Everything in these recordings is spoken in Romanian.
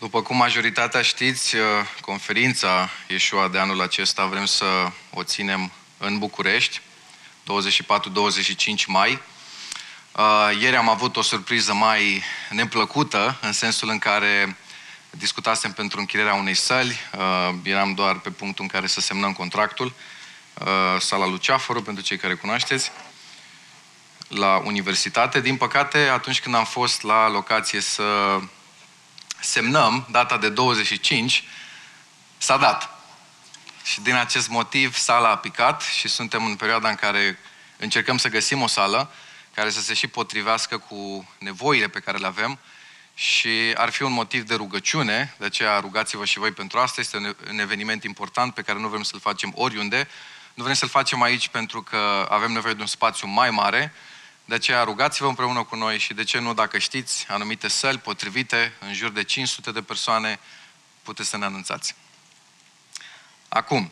După cum majoritatea știți, uh, conferința Ieșua de anul acesta vrem să o ținem în București, 24-25 mai. Uh, ieri am avut o surpriză mai neplăcută, în sensul în care discutasem pentru închirierea unei săli, uh, eram doar pe punctul în care să semnăm contractul, sala Luceafărul, pentru cei care cunoașteți, la universitate. Din păcate, atunci când am fost la locație să semnăm data de 25, s-a dat. Și din acest motiv sala a picat și suntem în perioada în care încercăm să găsim o sală care să se și potrivească cu nevoile pe care le avem și ar fi un motiv de rugăciune, de aceea rugați-vă și voi pentru asta. Este un eveniment important pe care nu vrem să-l facem oriunde. Nu vrem să-l facem aici pentru că avem nevoie de un spațiu mai mare, de aceea rugați-vă împreună cu noi și de ce nu, dacă știți anumite săli potrivite, în jur de 500 de persoane, puteți să ne anunțați. Acum,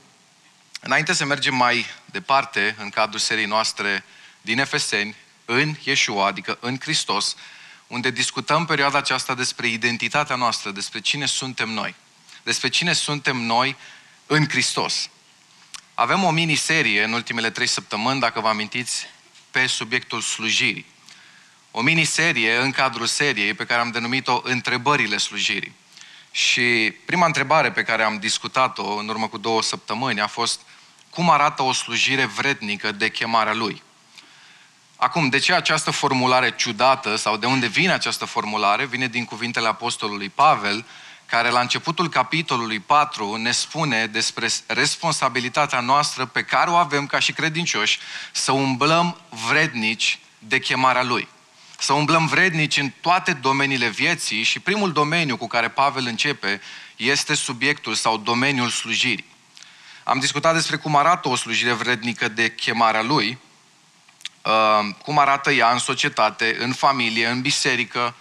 înainte să mergem mai departe în cadrul serii noastre din Efeseni, în Yeshua, adică în Hristos, unde discutăm perioada aceasta despre identitatea noastră, despre cine suntem noi, despre cine suntem noi în Hristos. Avem o miniserie în ultimele trei săptămâni, dacă vă amintiți, pe subiectul slujirii. O miniserie în cadrul seriei pe care am denumit-o Întrebările slujirii. Și prima întrebare pe care am discutat-o în urmă cu două săptămâni a fost cum arată o slujire vrednică de chemarea lui. Acum, de ce această formulare ciudată sau de unde vine această formulare? Vine din cuvintele apostolului Pavel, care la începutul capitolului 4 ne spune despre responsabilitatea noastră pe care o avem ca și credincioși să umblăm vrednici de chemarea Lui. Să umblăm vrednici în toate domeniile vieții și primul domeniu cu care Pavel începe este subiectul sau domeniul slujirii. Am discutat despre cum arată o slujire vrednică de chemarea Lui, uh, cum arată ea în societate, în familie, în biserică,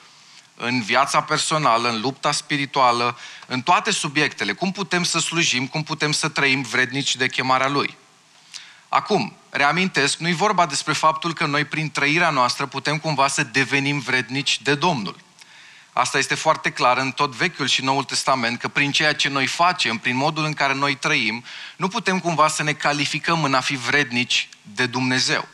în viața personală, în lupta spirituală, în toate subiectele. Cum putem să slujim, cum putem să trăim vrednici de chemarea Lui. Acum, reamintesc, nu-i vorba despre faptul că noi prin trăirea noastră putem cumva să devenim vrednici de Domnul. Asta este foarte clar în tot Vechiul și Noul Testament, că prin ceea ce noi facem, prin modul în care noi trăim, nu putem cumva să ne calificăm în a fi vrednici de Dumnezeu.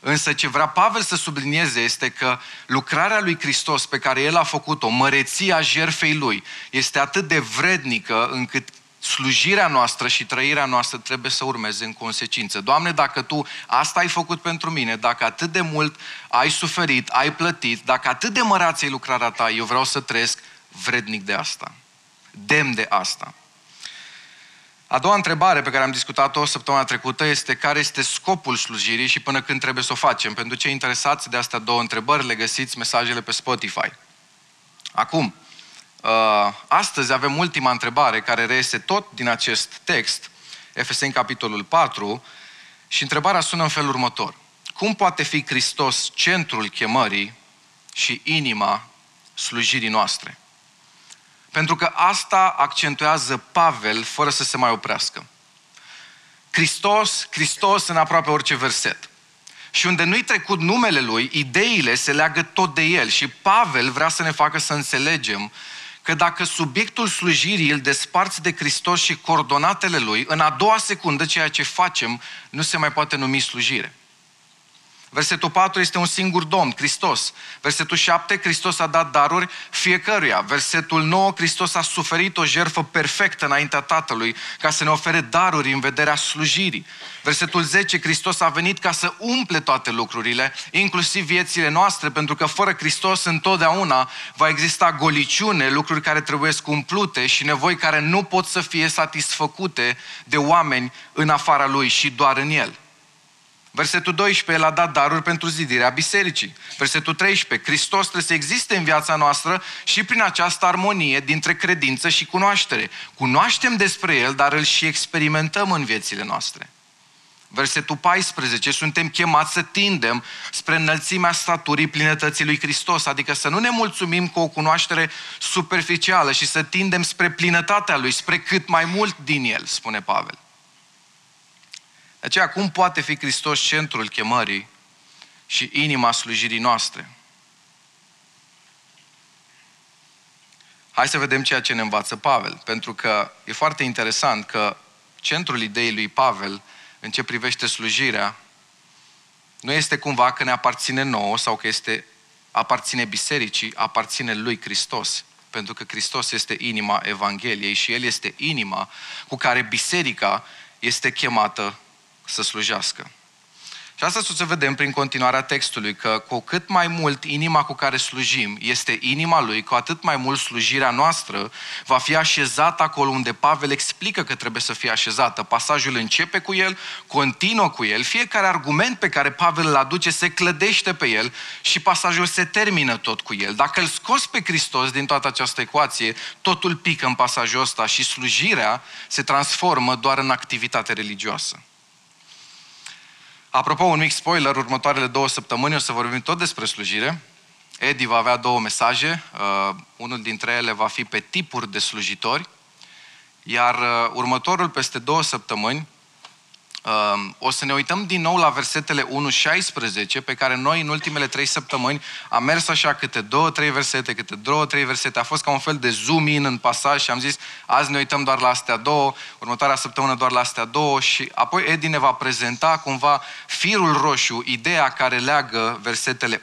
Însă ce vrea Pavel să sublinieze este că lucrarea lui Hristos pe care el a făcut-o, măreția jerfei lui, este atât de vrednică încât slujirea noastră și trăirea noastră trebuie să urmeze în consecință. Doamne, dacă Tu asta ai făcut pentru mine, dacă atât de mult ai suferit, ai plătit, dacă atât de măreață e lucrarea Ta, eu vreau să trăiesc vrednic de asta, demn de asta. A doua întrebare pe care am discutat-o săptămâna trecută este care este scopul slujirii și până când trebuie să o facem. Pentru cei interesați de astea două întrebări, le găsiți mesajele pe Spotify. Acum, uh, astăzi avem ultima întrebare care reiese tot din acest text, Efeseni capitolul 4, și întrebarea sună în felul următor. Cum poate fi Hristos centrul chemării și inima slujirii noastre? Pentru că asta accentuează Pavel fără să se mai oprească. Hristos, Hristos în aproape orice verset. Și unde nu-i trecut numele lui, ideile se leagă tot de el. Și Pavel vrea să ne facă să înțelegem că dacă subiectul slujirii îl desparți de Hristos și coordonatele lui, în a doua secundă ceea ce facem nu se mai poate numi slujire. Versetul 4 este un singur Domn, Hristos. Versetul 7, Hristos a dat daruri fiecăruia. Versetul 9, Hristos a suferit o jertfă perfectă înaintea Tatălui ca să ne ofere daruri în vederea slujirii. Versetul 10, Hristos a venit ca să umple toate lucrurile, inclusiv viețile noastre, pentru că fără Hristos întotdeauna va exista goliciune, lucruri care trebuie umplute și nevoi care nu pot să fie satisfăcute de oameni în afara Lui și doar în El. Versetul 12, El a dat daruri pentru zidirea bisericii. Versetul 13, Hristos trebuie să existe în viața noastră și prin această armonie dintre credință și cunoaștere. Cunoaștem despre El, dar îl și experimentăm în viețile noastre. Versetul 14, suntem chemați să tindem spre înălțimea staturii plinătății lui Hristos, adică să nu ne mulțumim cu o cunoaștere superficială și să tindem spre plinătatea Lui, spre cât mai mult din El, spune Pavel. De aceea, cum poate fi Hristos centrul chemării și inima slujirii noastre? Hai să vedem ceea ce ne învață Pavel, pentru că e foarte interesant că centrul ideii lui Pavel în ce privește slujirea nu este cumva că ne aparține nouă sau că este aparține bisericii, aparține lui Hristos. Pentru că Hristos este inima Evangheliei și El este inima cu care biserica este chemată să slujească. Și asta o să vedem prin continuarea textului, că cu cât mai mult inima cu care slujim este inima lui, cu atât mai mult slujirea noastră va fi așezată acolo unde Pavel explică că trebuie să fie așezată. Pasajul începe cu el, continuă cu el, fiecare argument pe care Pavel îl aduce se clădește pe el și pasajul se termină tot cu el. Dacă îl scos pe Hristos din toată această ecuație, totul pică în pasajul ăsta și slujirea se transformă doar în activitate religioasă. Apropo, un mic spoiler, următoarele două săptămâni o să vorbim tot despre slujire. Edi va avea două mesaje, uh, unul dintre ele va fi pe tipuri de slujitori, iar uh, următorul peste două săptămâni Um, o să ne uităm din nou la versetele 1-16, pe care noi în ultimele trei săptămâni am mers așa câte două, trei versete, câte două, trei versete. A fost ca un fel de zoom-in în pasaj și am zis, azi ne uităm doar la astea două, următoarea săptămână doar la astea două și apoi Edi ne va prezenta cumva firul roșu, ideea care leagă versetele 1-16,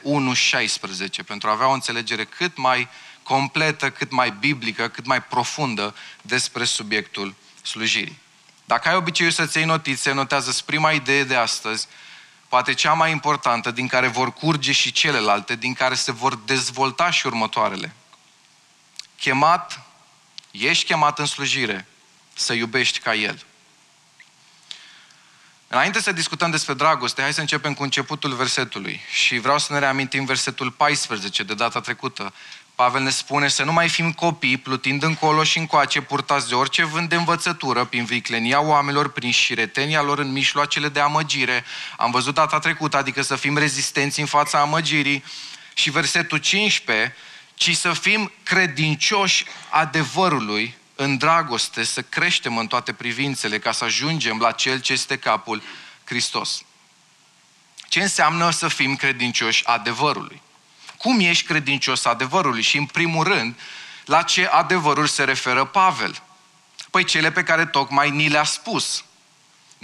pentru a avea o înțelegere cât mai completă, cât mai biblică, cât mai profundă despre subiectul slujirii. Dacă ai obiceiul să-ți iei notițe, notează prima idee de astăzi, poate cea mai importantă, din care vor curge și celelalte, din care se vor dezvolta și următoarele. Chemat, ești chemat în slujire, să iubești ca El. Înainte să discutăm despre dragoste, hai să începem cu începutul versetului. Și vreau să ne reamintim versetul 14 de data trecută. Pavel ne spune să nu mai fim copii, plutind încolo și încoace, purtați de orice vânt de învățătură, prin viclenia oamenilor, prin șiretenia lor în mijloacele de amăgire. Am văzut data trecută, adică să fim rezistenți în fața amăgirii. Și versetul 15, ci să fim credincioși adevărului în dragoste, să creștem în toate privințele, ca să ajungem la Cel ce este capul, Hristos. Ce înseamnă să fim credincioși adevărului? Cum ești credincios adevărului? Și în primul rând, la ce adevăruri se referă Pavel? Păi cele pe care tocmai ni le-a spus.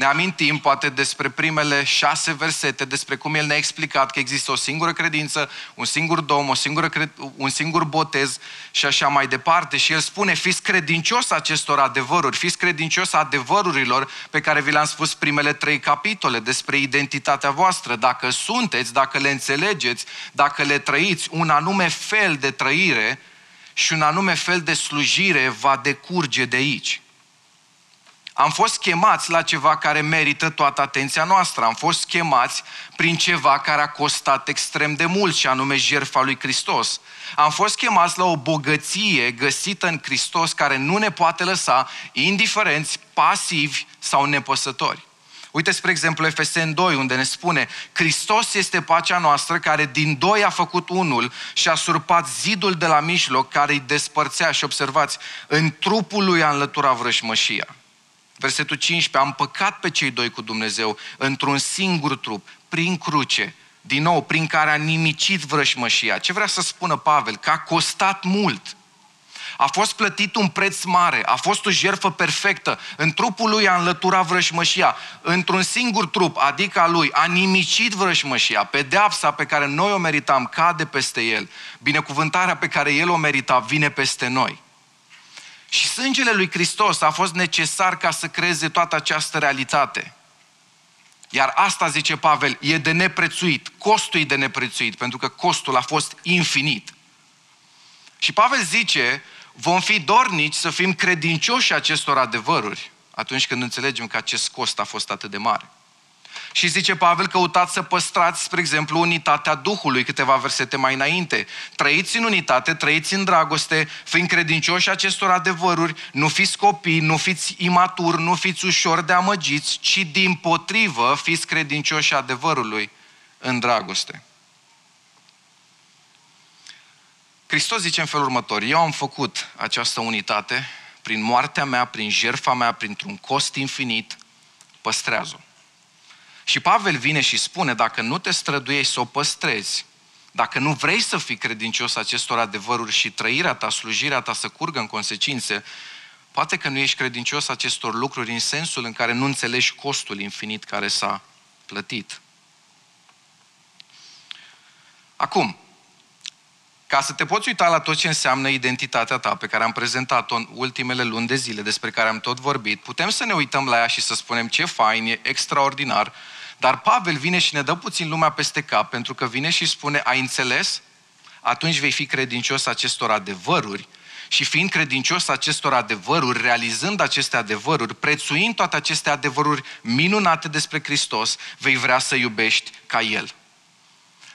Ne amintim poate despre primele șase versete, despre cum el ne-a explicat că există o singură credință, un singur dom, o singură cre... un singur botez și așa mai departe. Și el spune, fiți credincios acestor adevăruri, fiți credincios adevărurilor pe care vi le-am spus primele trei capitole despre identitatea voastră. Dacă sunteți, dacă le înțelegeți, dacă le trăiți, un anume fel de trăire și un anume fel de slujire va decurge de aici. Am fost chemați la ceva care merită toată atenția noastră. Am fost chemați prin ceva care a costat extrem de mult, și anume jertfa lui Hristos. Am fost chemați la o bogăție găsită în Hristos care nu ne poate lăsa indiferenți, pasivi sau nepăsători. Uite, spre exemplu, Efesen 2, unde ne spune Hristos este pacea noastră care din doi a făcut unul și a surpat zidul de la mijloc care îi despărțea și observați, în trupul lui a înlăturat vrășmășia. Versetul 15, am păcat pe cei doi cu Dumnezeu într-un singur trup, prin cruce, din nou, prin care a nimicit vrășmășia. Ce vrea să spună Pavel? Că a costat mult. A fost plătit un preț mare, a fost o jertfă perfectă. În trupul lui a înlăturat vrășmășia. Într-un singur trup, adică a lui, a nimicit vrășmășia. Pedeapsa pe care noi o meritam cade peste el. Binecuvântarea pe care el o merita vine peste noi. Și sângele lui Hristos a fost necesar ca să creeze toată această realitate. Iar asta, zice Pavel, e de neprețuit. Costul e de neprețuit, pentru că costul a fost infinit. Și Pavel zice, vom fi dornici să fim credincioși acestor adevăruri atunci când înțelegem că acest cost a fost atât de mare. Și zice Pavel, căutați să păstrați, spre exemplu, unitatea Duhului, câteva versete mai înainte. Trăiți în unitate, trăiți în dragoste, fiind credincioși acestor adevăruri, nu fiți copii, nu fiți imaturi, nu fiți ușor de amăgiți, ci din potrivă fiți credincioși adevărului în dragoste. Hristos zice în felul următor, eu am făcut această unitate prin moartea mea, prin jertfa mea, printr-un cost infinit, păstrează-o. Și Pavel vine și spune, dacă nu te străduiești să o păstrezi, dacă nu vrei să fii credincios acestor adevăruri și trăirea ta, slujirea ta să curgă în consecințe, poate că nu ești credincios acestor lucruri în sensul în care nu înțelegi costul infinit care s-a plătit. Acum, ca să te poți uita la tot ce înseamnă identitatea ta, pe care am prezentat-o în ultimele luni de zile, despre care am tot vorbit, putem să ne uităm la ea și să spunem ce fain, e extraordinar, dar Pavel vine și ne dă puțin lumea peste cap, pentru că vine și spune, ai înțeles? Atunci vei fi credincios acestor adevăruri și fiind credincios acestor adevăruri, realizând aceste adevăruri, prețuind toate aceste adevăruri minunate despre Hristos, vei vrea să iubești ca El.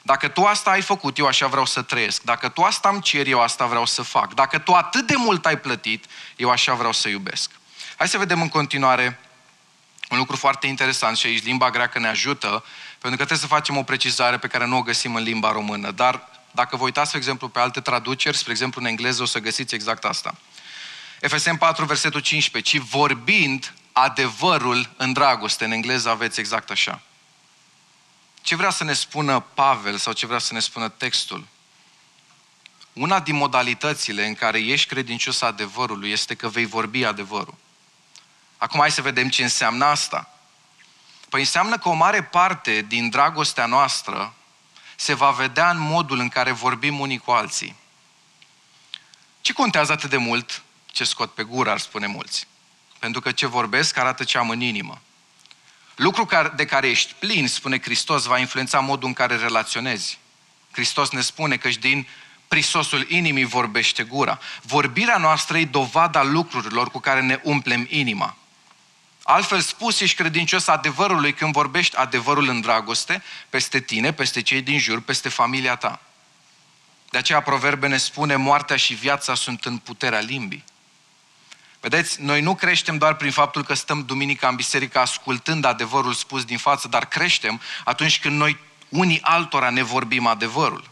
Dacă tu asta ai făcut, eu așa vreau să trăiesc. Dacă tu asta îmi cer, eu asta vreau să fac. Dacă tu atât de mult ai plătit, eu așa vreau să iubesc. Hai să vedem în continuare un lucru foarte interesant și aici limba greacă ne ajută, pentru că trebuie să facem o precizare pe care nu o găsim în limba română. Dar dacă vă uitați, de exemplu, pe alte traduceri, spre exemplu în engleză, o să găsiți exact asta. Efesem 4, versetul 15, ci vorbind adevărul în dragoste. În engleză aveți exact așa. Ce vrea să ne spună Pavel sau ce vrea să ne spună textul? Una din modalitățile în care ești credincios adevărului este că vei vorbi adevărul. Acum hai să vedem ce înseamnă asta. Păi înseamnă că o mare parte din dragostea noastră se va vedea în modul în care vorbim unii cu alții. Ce contează atât de mult ce scot pe gură, ar spune mulți? Pentru că ce vorbesc arată ce am în inimă. Lucru de care ești plin, spune Hristos, va influența modul în care relaționezi. Hristos ne spune că și din prisosul inimii vorbește gura. Vorbirea noastră e dovada lucrurilor cu care ne umplem inima. Altfel spus, ești credincios adevărului când vorbești adevărul în dragoste peste tine, peste cei din jur, peste familia ta. De aceea proverbe ne spune, moartea și viața sunt în puterea limbii. Vedeți, noi nu creștem doar prin faptul că stăm duminica în biserică ascultând adevărul spus din față, dar creștem atunci când noi unii altora ne vorbim adevărul.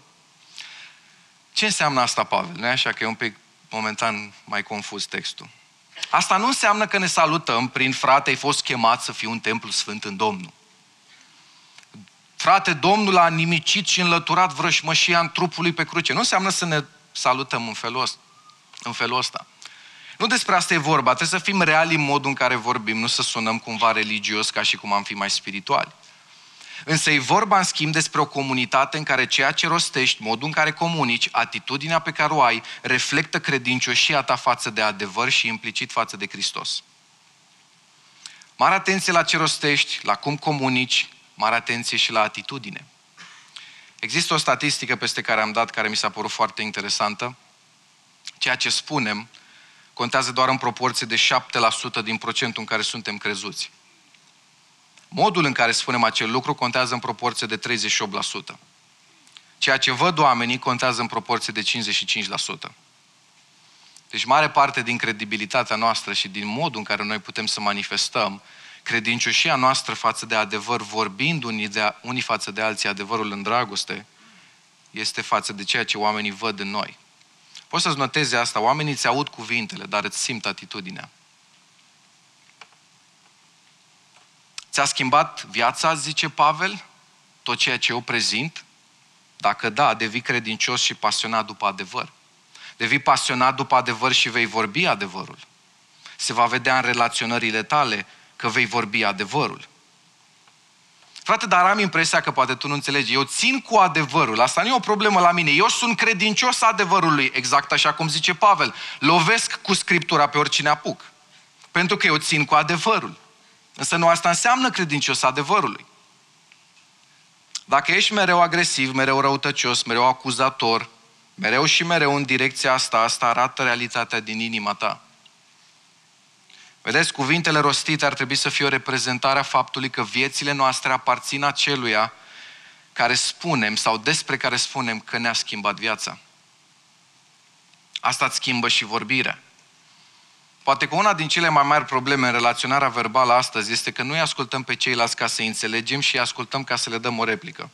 Ce înseamnă asta, Pavel? Nu așa că e un pic momentan mai confuz textul. Asta nu înseamnă că ne salutăm prin frate, ai fost chemat să fii un templu sfânt în Domnul. Frate, Domnul a nimicit și înlăturat vrășmășia în trupul lui pe cruce. Nu înseamnă să ne salutăm în felul ăsta. În felul ăsta. Nu despre asta e vorba, trebuie să fim reali în modul în care vorbim, nu să sunăm cumva religios ca și cum am fi mai spirituali. Însă e vorba, în schimb, despre o comunitate în care ceea ce rostești, modul în care comunici, atitudinea pe care o ai, reflectă credincioșia ta față de adevăr și implicit față de Hristos. Mare atenție la ce rostești, la cum comunici, mare atenție și la atitudine. Există o statistică peste care am dat, care mi s-a părut foarte interesantă. Ceea ce spunem contează doar în proporție de 7% din procentul în care suntem crezuți. Modul în care spunem acel lucru contează în proporție de 38%. Ceea ce văd oamenii contează în proporție de 55%. Deci mare parte din credibilitatea noastră și din modul în care noi putem să manifestăm credincioșia noastră față de adevăr, vorbind unii, de, unii față de alții adevărul în dragoste, este față de ceea ce oamenii văd în noi. Poți să-ți notezi asta, oamenii îți aud cuvintele, dar îți simt atitudinea. Ți-a schimbat viața, zice Pavel, tot ceea ce eu prezint? Dacă da, devii credincios și pasionat după adevăr. Devii pasionat după adevăr și vei vorbi adevărul. Se va vedea în relaționările tale că vei vorbi adevărul. Frate, dar am impresia că poate tu nu înțelegi. Eu țin cu adevărul. Asta nu e o problemă la mine. Eu sunt credincios adevărului, exact așa cum zice Pavel. Lovesc cu Scriptura pe oricine apuc. Pentru că eu țin cu adevărul. Însă nu asta înseamnă credincios adevărului. Dacă ești mereu agresiv, mereu răutăcios, mereu acuzator, mereu și mereu în direcția asta, asta arată realitatea din inima ta. Vedeți, cuvintele rostite ar trebui să fie o reprezentare a faptului că viețile noastre aparțin aceluia care spunem sau despre care spunem că ne-a schimbat viața. Asta îți schimbă și vorbirea. Poate că una din cele mai mari probleme în relaționarea verbală astăzi este că nu îi ascultăm pe ceilalți ca să îi înțelegem și îi ascultăm ca să le dăm o replică.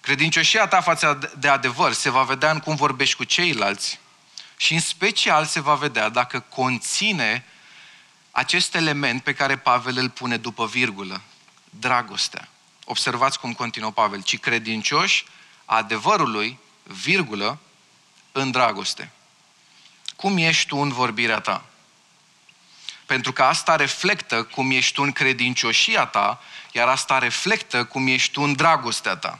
Credincioșia ta față de adevăr se va vedea în cum vorbești cu ceilalți și în special se va vedea dacă conține acest element pe care Pavel îl pune după virgulă, dragostea. Observați cum continuă Pavel, ci credincioși adevărului, virgulă, în dragoste. Cum ești tu în vorbirea ta? Pentru că asta reflectă cum ești tu în credincioșia ta, iar asta reflectă cum ești tu în dragostea ta.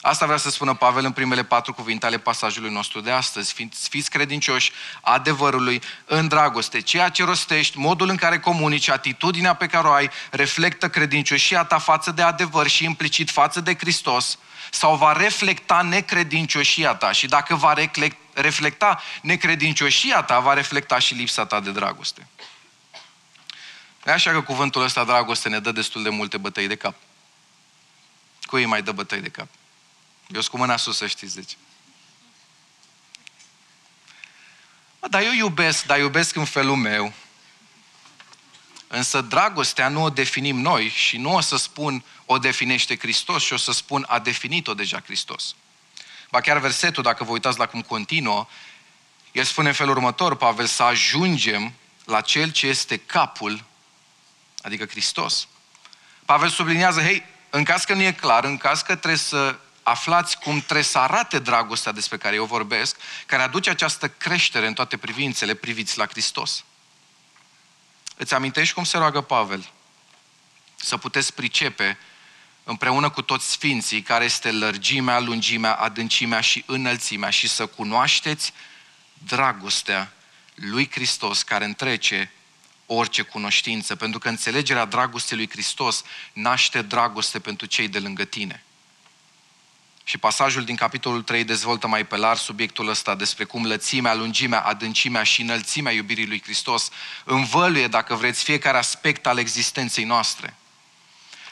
Asta vrea să spună Pavel în primele patru cuvinte ale pasajului nostru de astăzi. Fiți, fiți credincioși adevărului în dragoste. Ceea ce rostești, modul în care comunici, atitudinea pe care o ai, reflectă credincioșia ta față de adevăr și implicit față de Hristos sau va reflecta necredincioșia ta. Și dacă va reflecta necredincioșia ta, va reflecta și lipsa ta de dragoste. E așa că cuvântul ăsta, dragoste, ne dă destul de multe bătăi de cap. Cui mai dă bătăi de cap? Eu sunt cu mâna sus, să știți, deci. Mă, dar eu iubesc, dar iubesc în felul meu. Însă dragostea nu o definim noi și nu o să spun o definește Hristos și o să spun a definit-o deja Hristos. Ba chiar versetul, dacă vă uitați la cum continuă, el spune în felul următor, Pavel, să ajungem la cel ce este capul, adică Hristos. Pavel subliniază, hei, în caz că nu e clar, în caz că trebuie să aflați cum trebuie să arate dragostea despre care eu vorbesc, care aduce această creștere în toate privințele, priviți la Hristos. Îți amintești cum se roagă Pavel? Să puteți pricepe împreună cu toți sfinții care este lărgimea, lungimea, adâncimea și înălțimea și să cunoașteți dragostea lui Hristos care întrece orice cunoștință, pentru că înțelegerea dragostei lui Hristos naște dragoste pentru cei de lângă tine. Și pasajul din capitolul 3 dezvoltă mai pe larg subiectul ăsta despre cum lățimea, lungimea, adâncimea și înălțimea iubirii lui Hristos învăluie, dacă vreți, fiecare aspect al existenței noastre.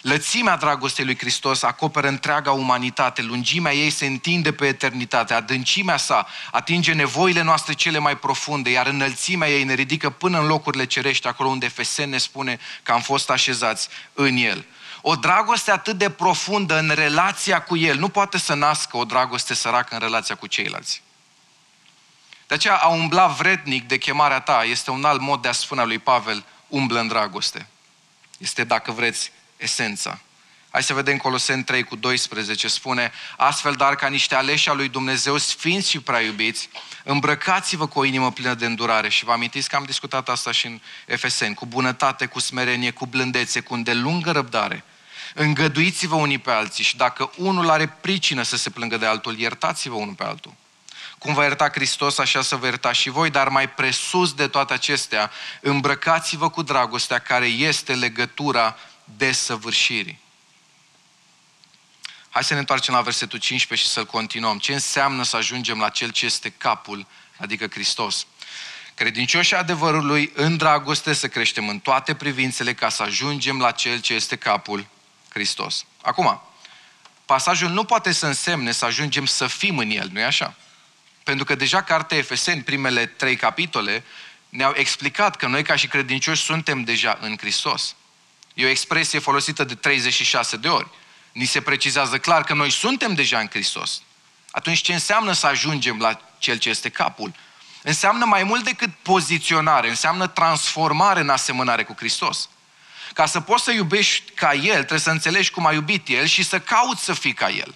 Lățimea dragostei lui Hristos acoperă întreaga umanitate, lungimea ei se întinde pe eternitate, adâncimea sa atinge nevoile noastre cele mai profunde, iar înălțimea ei ne ridică până în locurile cerești, acolo unde Fesen ne spune că am fost așezați în el. O dragoste atât de profundă în relația cu El nu poate să nască o dragoste săracă în relația cu ceilalți. De aceea a umbla vrednic de chemarea ta este un alt mod de a spune lui Pavel, umblă în dragoste. Este, dacă vreți, esența. Hai să vedem Coloseni 3 cu 12, spune, astfel dar ca niște aleși al lui Dumnezeu sfinți și prea iubiți, îmbrăcați-vă cu o inimă plină de îndurare și vă amintiți că am discutat asta și în Efeseni, cu bunătate, cu smerenie, cu blândețe, cu îndelungă răbdare. Îngăduiți-vă unii pe alții și dacă unul are pricină să se plângă de altul, iertați-vă unul pe altul. Cum va ierta Hristos, așa să vă iertați și voi, dar mai presus de toate acestea, îmbrăcați-vă cu dragostea care este legătura desăvârșirii. Hai să ne întoarcem la versetul 15 și să-l continuăm. Ce înseamnă să ajungem la cel ce este capul, adică Hristos? Credincioșii adevărului, în dragoste, să creștem în toate privințele ca să ajungem la cel ce este capul, Hristos. Acum, pasajul nu poate să însemne să ajungem să fim în el, nu-i așa? Pentru că deja cartea Efeseni, primele trei capitole, ne-au explicat că noi ca și credincioși suntem deja în Hristos. E o expresie folosită de 36 de ori. Ni se precizează clar că noi suntem deja în Hristos. Atunci ce înseamnă să ajungem la Cel ce este capul? Înseamnă mai mult decât poziționare, înseamnă transformare în asemănare cu Hristos. Ca să poți să iubești ca El, trebuie să înțelegi cum a iubit El și să cauți să fii ca El.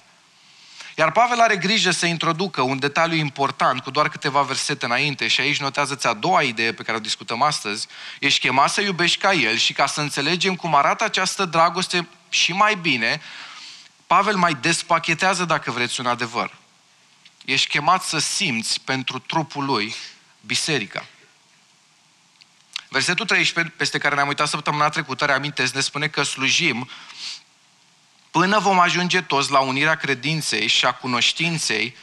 Iar Pavel are grijă să introducă un detaliu important cu doar câteva versete înainte și aici notează-ți a doua idee pe care o discutăm astăzi. Ești chemat să iubești ca El și ca să înțelegem cum arată această dragoste și mai bine, Pavel mai despachetează, dacă vreți, un adevăr. Ești chemat să simți pentru trupul lui biserica. Versetul 13, peste care ne-am uitat săptămâna trecută, reamintesc, ne spune că slujim până vom ajunge toți la unirea credinței și a cunoștinței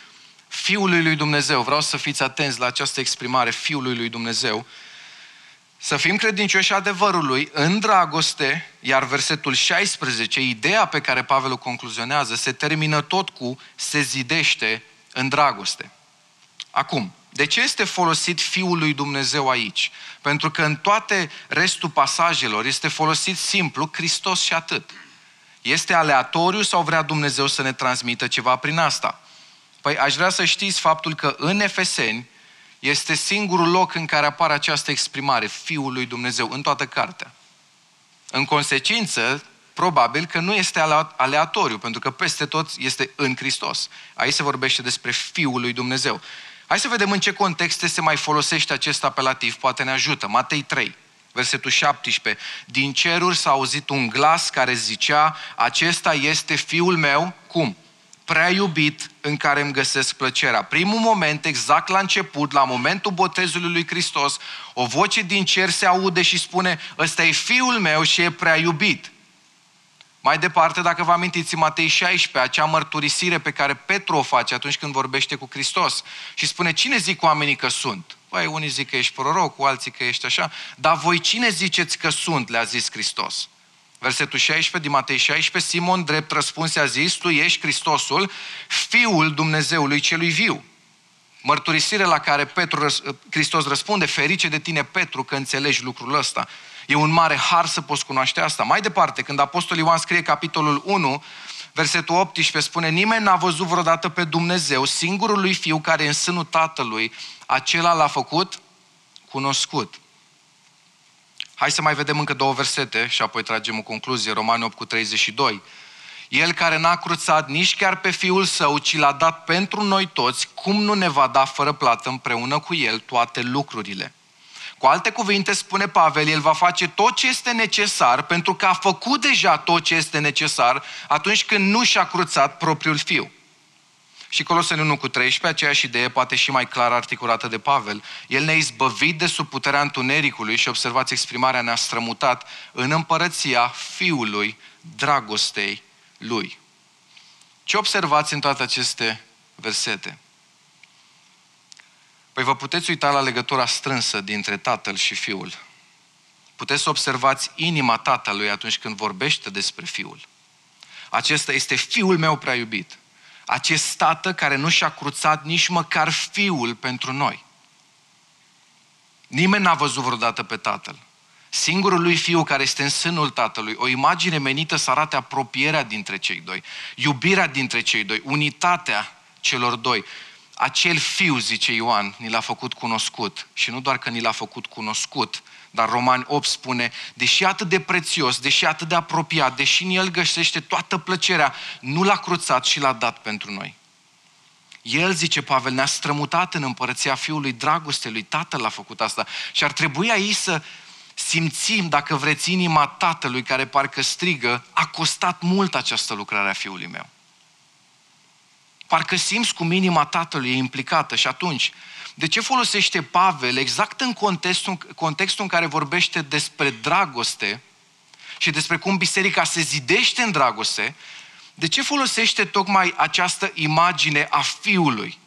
Fiului lui Dumnezeu. Vreau să fiți atenți la această exprimare, Fiului lui Dumnezeu. Să fim credincioși adevărului în dragoste, iar versetul 16, ideea pe care Pavel o concluzionează, se termină tot cu se zidește în dragoste. Acum, de ce este folosit Fiul lui Dumnezeu aici? Pentru că în toate restul pasajelor este folosit simplu Hristos și atât. Este aleatoriu sau vrea Dumnezeu să ne transmită ceva prin asta? Păi aș vrea să știți faptul că în Efeseni este singurul loc în care apare această exprimare, Fiul lui Dumnezeu, în toată cartea. În consecință, probabil că nu este aleatoriu, pentru că peste tot este în Hristos. Aici se vorbește despre Fiul lui Dumnezeu. Hai să vedem în ce contexte se mai folosește acest apelativ, poate ne ajută. Matei 3, versetul 17. Din ceruri s-a auzit un glas care zicea, acesta este Fiul meu, cum? Prea iubit în care îmi găsesc plăcerea. Primul moment, exact la început, la momentul botezului lui Hristos, o voce din cer se aude și spune, ăsta e fiul meu și e prea iubit. Mai departe, dacă vă amintiți, Matei 16, acea mărturisire pe care Petru o face atunci când vorbește cu Hristos și spune, cine zic oamenii că sunt? Păi, unii zic că ești proroc, cu alții că ești așa, dar voi cine ziceți că sunt, le-a zis Hristos. Versetul 16 din Matei 16, Simon drept răspuns a zis, tu ești Hristosul, Fiul Dumnezeului celui viu. Mărturisire la care Petru, Hristos răspunde, ferice de tine Petru că înțelegi lucrul ăsta. E un mare har să poți cunoaște asta. Mai departe, când Apostolul Ioan scrie capitolul 1, versetul 18 spune, nimeni n-a văzut vreodată pe Dumnezeu, singurul lui Fiu care e în sânul Tatălui, acela l-a făcut cunoscut. Hai să mai vedem încă două versete și apoi tragem o concluzie. Romani 8 cu 32. El care n-a cruțat nici chiar pe Fiul Său, ci l-a dat pentru noi toți, cum nu ne va da fără plată împreună cu El toate lucrurile? Cu alte cuvinte, spune Pavel, el va face tot ce este necesar pentru că a făcut deja tot ce este necesar atunci când nu și-a cruțat propriul fiu. Și Coloseni 1 cu 13, aceeași idee, poate și mai clar articulată de Pavel. El ne-a izbăvit de sub puterea întunericului și observați exprimarea ne-a strămutat în împărăția Fiului dragostei Lui. Ce observați în toate aceste versete? Păi vă puteți uita la legătura strânsă dintre Tatăl și Fiul. Puteți să observați inima Tatălui atunci când vorbește despre Fiul. Acesta este Fiul meu prea iubit acest tată care nu și-a cruțat nici măcar fiul pentru noi. Nimeni n-a văzut vreodată pe tatăl. Singurul lui fiu care este în sânul tatălui, o imagine menită să arate apropierea dintre cei doi, iubirea dintre cei doi, unitatea celor doi. Acel fiu, zice Ioan, ni l-a făcut cunoscut și nu doar că ni l-a făcut cunoscut, dar Romani 8 spune, deși atât de prețios, deși atât de apropiat, deși în el găsește toată plăcerea, nu l-a cruțat și l-a dat pentru noi. El, zice Pavel, ne-a strămutat în împărăția Fiului dragostelui. Tatăl a făcut asta. Și ar trebui aici să simțim, dacă vreți, inima Tatălui care parcă strigă, a costat mult această lucrare a Fiului meu. Parcă simți cum inima Tatălui e implicată și atunci de ce folosește Pavel exact în contextul, contextul în care vorbește despre dragoste și despre cum biserica se zidește în dragoste, de ce folosește tocmai această imagine a Fiului?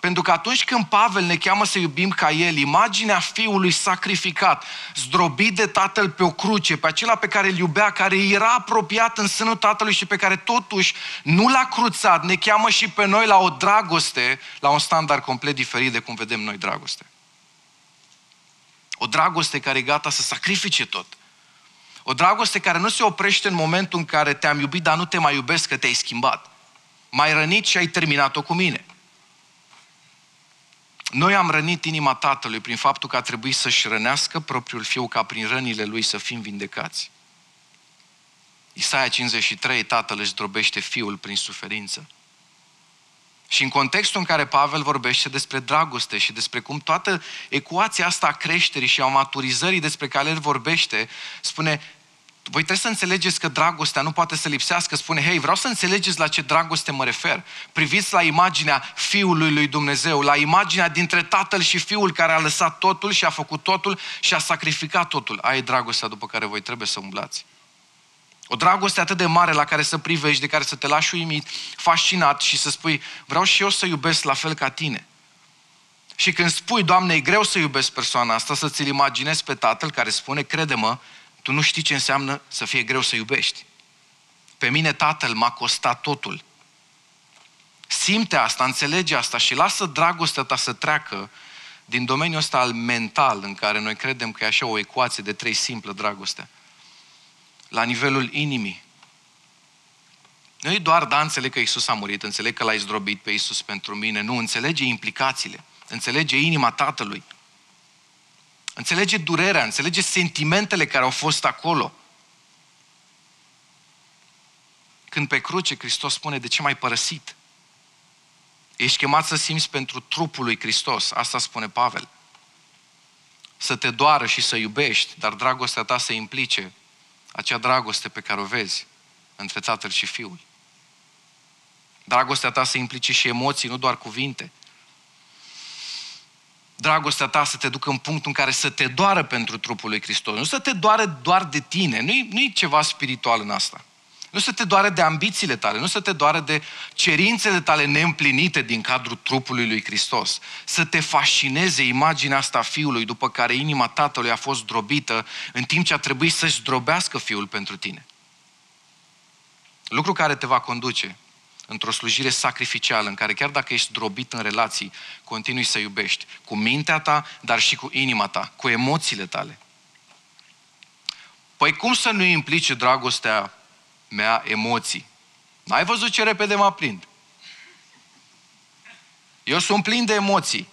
Pentru că atunci când Pavel ne cheamă să iubim ca El, imaginea Fiului sacrificat, zdrobit de Tatăl pe o cruce, pe acela pe care îl iubea, care era apropiat în sânul Tatălui și pe care totuși nu l-a cruțat, ne cheamă și pe noi la o dragoste, la un standard complet diferit de cum vedem noi dragoste. O dragoste care e gata să sacrifice tot. O dragoste care nu se oprește în momentul în care te-am iubit, dar nu te mai iubesc că te-ai schimbat. M-ai rănit și ai terminat-o cu mine. Noi am rănit inima Tatălui prin faptul că a trebuit să-și rănească propriul fiu ca prin rănile lui să fim vindecați. Isaia 53, Tatăl își zdrobește fiul prin suferință. Și în contextul în care Pavel vorbește despre dragoste și despre cum toată ecuația asta a creșterii și a maturizării despre care el vorbește, spune, voi trebuie să înțelegeți că dragostea nu poate să lipsească. Spune, hei, vreau să înțelegeți la ce dragoste mă refer. Priviți la imaginea Fiului lui Dumnezeu, la imaginea dintre Tatăl și Fiul care a lăsat totul și a făcut totul și a sacrificat totul. Aia e dragostea după care voi trebuie să umblați. O dragoste atât de mare la care să privești, de care să te lași uimit, fascinat și să spui, vreau și eu să iubesc la fel ca tine. Și când spui, Doamne, e greu să iubesc persoana asta, să ți-l imaginezi pe Tatăl care spune, crede-mă, tu nu știi ce înseamnă să fie greu să iubești. Pe mine tatăl m-a costat totul. Simte asta, înțelege asta și lasă dragostea ta să treacă din domeniul ăsta al mental, în care noi credem că e așa o ecuație de trei simplă dragoste, la nivelul inimii. Nu e doar, da, înțeleg că Isus a murit, înțeleg că l-ai zdrobit pe Isus pentru mine. Nu, înțelege implicațiile, înțelege inima Tatălui. Înțelege durerea, înțelege sentimentele care au fost acolo. Când pe cruce Hristos spune, de ce m-ai părăsit? Ești chemat să simți pentru trupul lui Hristos. Asta spune Pavel. Să te doară și să iubești, dar dragostea ta să implice acea dragoste pe care o vezi între tatăl și fiul. Dragostea ta să implice și emoții, nu doar cuvinte. Dragostea ta să te ducă în punctul în care să te doară pentru trupul lui Hristos. Nu să te doare doar de tine. Nu-i, nu ceva spiritual în asta. Nu să te doare de ambițiile tale, nu să te doare de cerințele tale neîmplinite din cadrul trupului lui Hristos. Să te fascineze imaginea asta a Fiului după care inima Tatălui a fost drobită în timp ce a trebuit să-și drobească Fiul pentru tine. Lucru care te va conduce într-o slujire sacrificială, în care chiar dacă ești drobit în relații, continui să iubești. Cu mintea ta, dar și cu inima ta, cu emoțiile tale. Păi cum să nu implice dragostea mea emoții? N-ai văzut ce repede mă aprind? Eu sunt plin de emoții.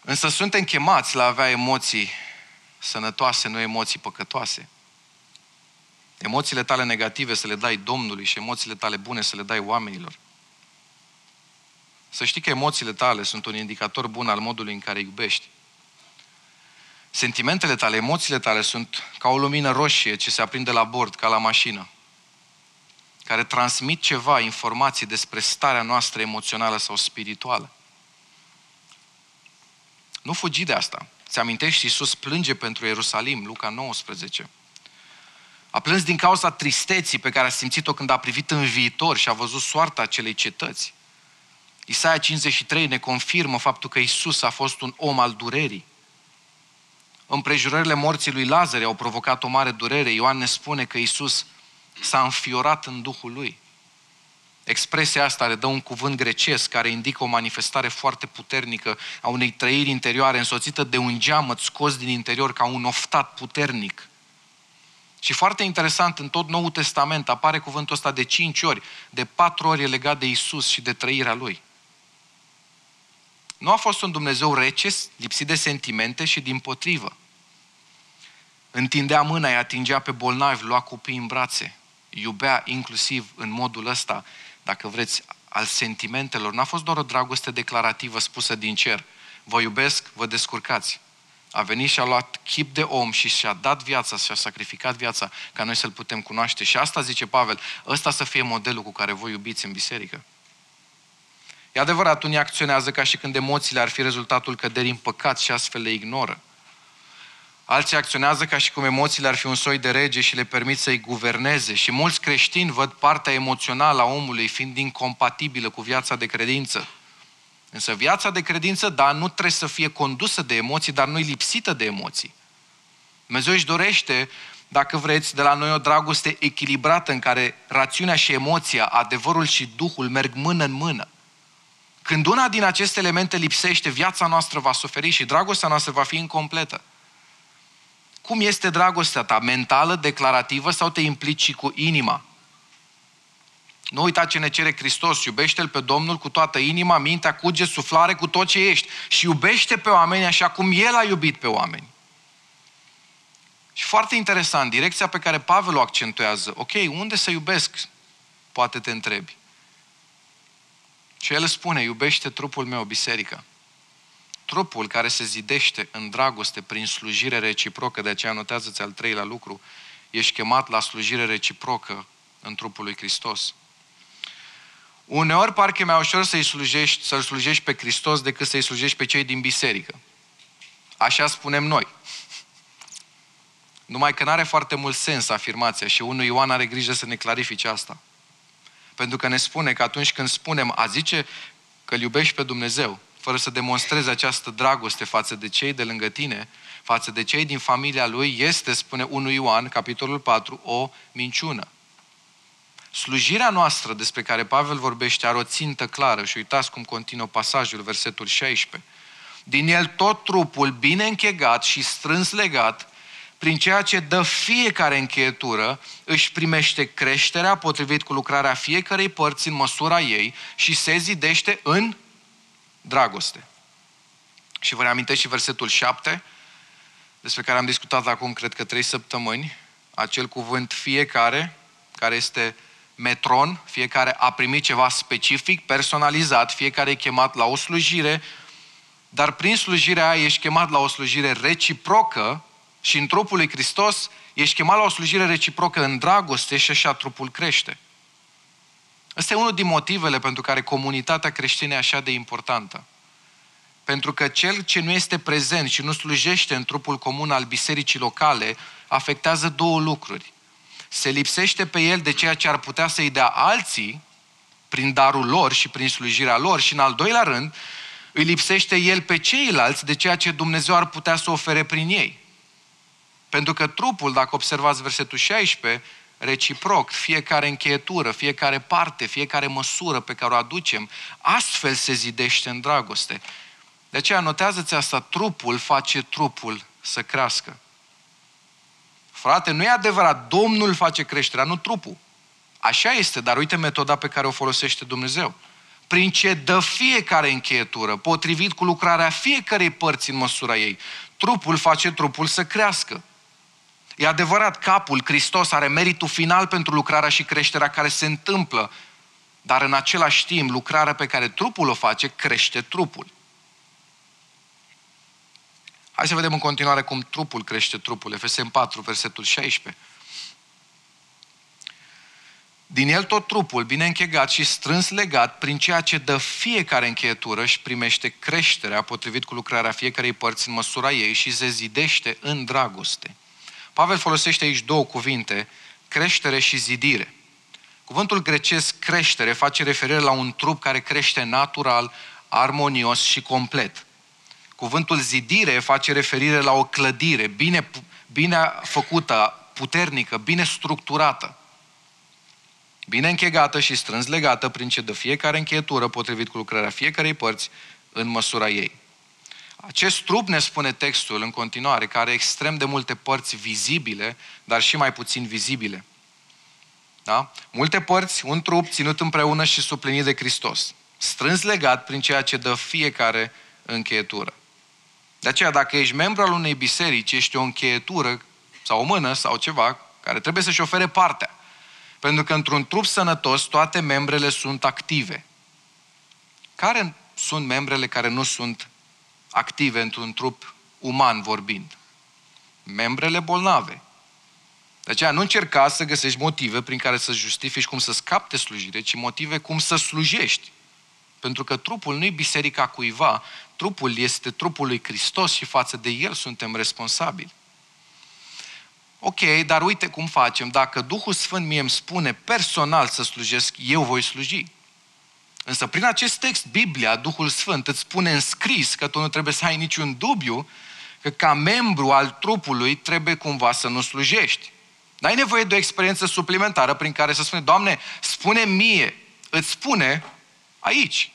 Însă suntem chemați la a avea emoții sănătoase, nu emoții păcătoase. Emoțiile tale negative să le dai Domnului și emoțiile tale bune să le dai oamenilor. Să știi că emoțiile tale sunt un indicator bun al modului în care iubești. Sentimentele tale, emoțiile tale sunt ca o lumină roșie ce se aprinde la bord, ca la mașină, care transmit ceva, informații despre starea noastră emoțională sau spirituală. Nu fugi de asta. Ți amintești, Iisus plânge pentru Ierusalim, Luca 19. A plâns din cauza tristeții pe care a simțit-o când a privit în viitor și a văzut soarta acelei cetăți. Isaia 53 ne confirmă faptul că Isus a fost un om al durerii. Împrejurările morții lui Lazare au provocat o mare durere. Ioan ne spune că Isus s-a înfiorat în Duhul lui. Expresia asta le dă un cuvânt grecesc care indică o manifestare foarte puternică a unei trăiri interioare însoțită de un geamăt scos din interior ca un oftat puternic. Și foarte interesant, în tot Noul Testament apare cuvântul ăsta de cinci ori, de patru ori e legat de Isus și de trăirea Lui. Nu a fost un Dumnezeu rece, lipsit de sentimente și din potrivă. Întindea mâna, îi atingea pe bolnavi, lua copii în brațe, iubea inclusiv în modul ăsta, dacă vreți, al sentimentelor. N-a fost doar o dragoste declarativă spusă din cer. Vă iubesc, vă descurcați a venit și a luat chip de om și și-a dat viața, și-a sacrificat viața ca noi să-L putem cunoaște. Și asta zice Pavel, ăsta să fie modelul cu care voi iubiți în biserică. E adevărat, unii acționează ca și când emoțiile ar fi rezultatul căderii în păcat și astfel le ignoră. Alții acționează ca și cum emoțiile ar fi un soi de rege și le permit să-i guverneze. Și mulți creștini văd partea emoțională a omului fiind incompatibilă cu viața de credință. Însă viața de credință, da, nu trebuie să fie condusă de emoții, dar nu-i lipsită de emoții. Dumnezeu își dorește, dacă vreți, de la noi o dragoste echilibrată în care rațiunea și emoția, adevărul și Duhul merg mână în mână. Când una din aceste elemente lipsește, viața noastră va suferi și dragostea noastră va fi incompletă. Cum este dragostea ta? Mentală, declarativă sau te implici cu inima? Nu uita ce ne cere Hristos, iubește-L pe Domnul cu toată inima, mintea, cuge, suflare, cu tot ce ești. Și iubește pe oameni așa cum El a iubit pe oameni. Și foarte interesant, direcția pe care Pavel o accentuează. Ok, unde să iubesc? Poate te întrebi. Și el spune, iubește trupul meu, biserica. Trupul care se zidește în dragoste prin slujire reciprocă, de aceea notează-ți al treilea lucru, ești chemat la slujire reciprocă în trupul lui Hristos. Uneori parcă e mai ușor să-i slujești, să-L slujești pe Hristos decât să-i slujești pe cei din biserică. Așa spunem noi. Numai că nu are foarte mult sens afirmația și unul Ioan are grijă să ne clarifice asta. Pentru că ne spune că atunci când spunem a zice că îl iubești pe Dumnezeu, fără să demonstrezi această dragoste față de cei de lângă tine, față de cei din familia lui, este, spune 1 Ioan, capitolul 4, o minciună. Slujirea noastră despre care Pavel vorbește are o țintă clară și uitați cum continuă pasajul, versetul 16. Din el tot trupul bine închegat și strâns legat, prin ceea ce dă fiecare încheietură, își primește creșterea potrivit cu lucrarea fiecarei părți în măsura ei și se zidește în dragoste. Și vă reamintesc și versetul 7, despre care am discutat acum, cred că, trei săptămâni, acel cuvânt fiecare, care este metron, fiecare a primit ceva specific, personalizat, fiecare e chemat la o slujire, dar prin slujirea aia ești chemat la o slujire reciprocă și în trupul lui Hristos ești chemat la o slujire reciprocă în dragoste și așa trupul crește. Ăsta e unul din motivele pentru care comunitatea creștină e așa de importantă. Pentru că cel ce nu este prezent și nu slujește în trupul comun al bisericii locale afectează două lucruri. Se lipsește pe el de ceea ce ar putea să-i dea alții prin darul lor și prin slujirea lor și în al doilea rând îi lipsește el pe ceilalți de ceea ce Dumnezeu ar putea să ofere prin ei. Pentru că trupul, dacă observați versetul 16, reciproc, fiecare încheietură, fiecare parte, fiecare măsură pe care o aducem, astfel se zidește în dragoste. De aceea notează-ți asta, trupul face trupul să crească. Frate, nu e adevărat, Domnul face creșterea, nu trupul. Așa este, dar uite metoda pe care o folosește Dumnezeu. Prin ce dă fiecare încheietură, potrivit cu lucrarea fiecarei părți în măsura ei. Trupul face trupul să crească. E adevărat, capul, Hristos, are meritul final pentru lucrarea și creșterea care se întâmplă, dar în același timp, lucrarea pe care trupul o face, crește trupul. Hai să vedem în continuare cum trupul crește trupul. Efesem 4, versetul 16. Din el tot trupul, bine închegat și strâns legat, prin ceea ce dă fiecare încheietură și primește creșterea potrivit cu lucrarea fiecarei părți în măsura ei și se zidește în dragoste. Pavel folosește aici două cuvinte, creștere și zidire. Cuvântul grecesc creștere face referire la un trup care crește natural, armonios și complet. Cuvântul zidire face referire la o clădire bine, bine făcută, puternică, bine structurată. Bine închegată și strâns legată prin ce dă fiecare încheietură potrivit cu lucrarea fiecarei părți în măsura ei. Acest trup, ne spune textul în continuare, care are extrem de multe părți vizibile, dar și mai puțin vizibile. Da? Multe părți, un trup ținut împreună și suplinit de Hristos, strâns legat prin ceea ce dă fiecare încheietură. De aceea, dacă ești membru al unei biserici, ești o încheietură sau o mână sau ceva care trebuie să-și ofere partea. Pentru că într-un trup sănătos, toate membrele sunt active. Care sunt membrele care nu sunt active într-un trup uman vorbind? Membrele bolnave. De aceea nu încerca să găsești motive prin care să justifici cum să scapte slujire, ci motive cum să slujești. Pentru că trupul nu e biserica cuiva, trupul este trupul lui Hristos și față de el suntem responsabili. Ok, dar uite cum facem. Dacă Duhul Sfânt mie îmi spune personal să slujesc, eu voi sluji. Însă prin acest text, Biblia, Duhul Sfânt, îți spune în scris că tu nu trebuie să ai niciun dubiu că ca membru al trupului trebuie cumva să nu slujești. N-ai nevoie de o experiență suplimentară prin care să spune, Doamne, spune mie, îți spune aici.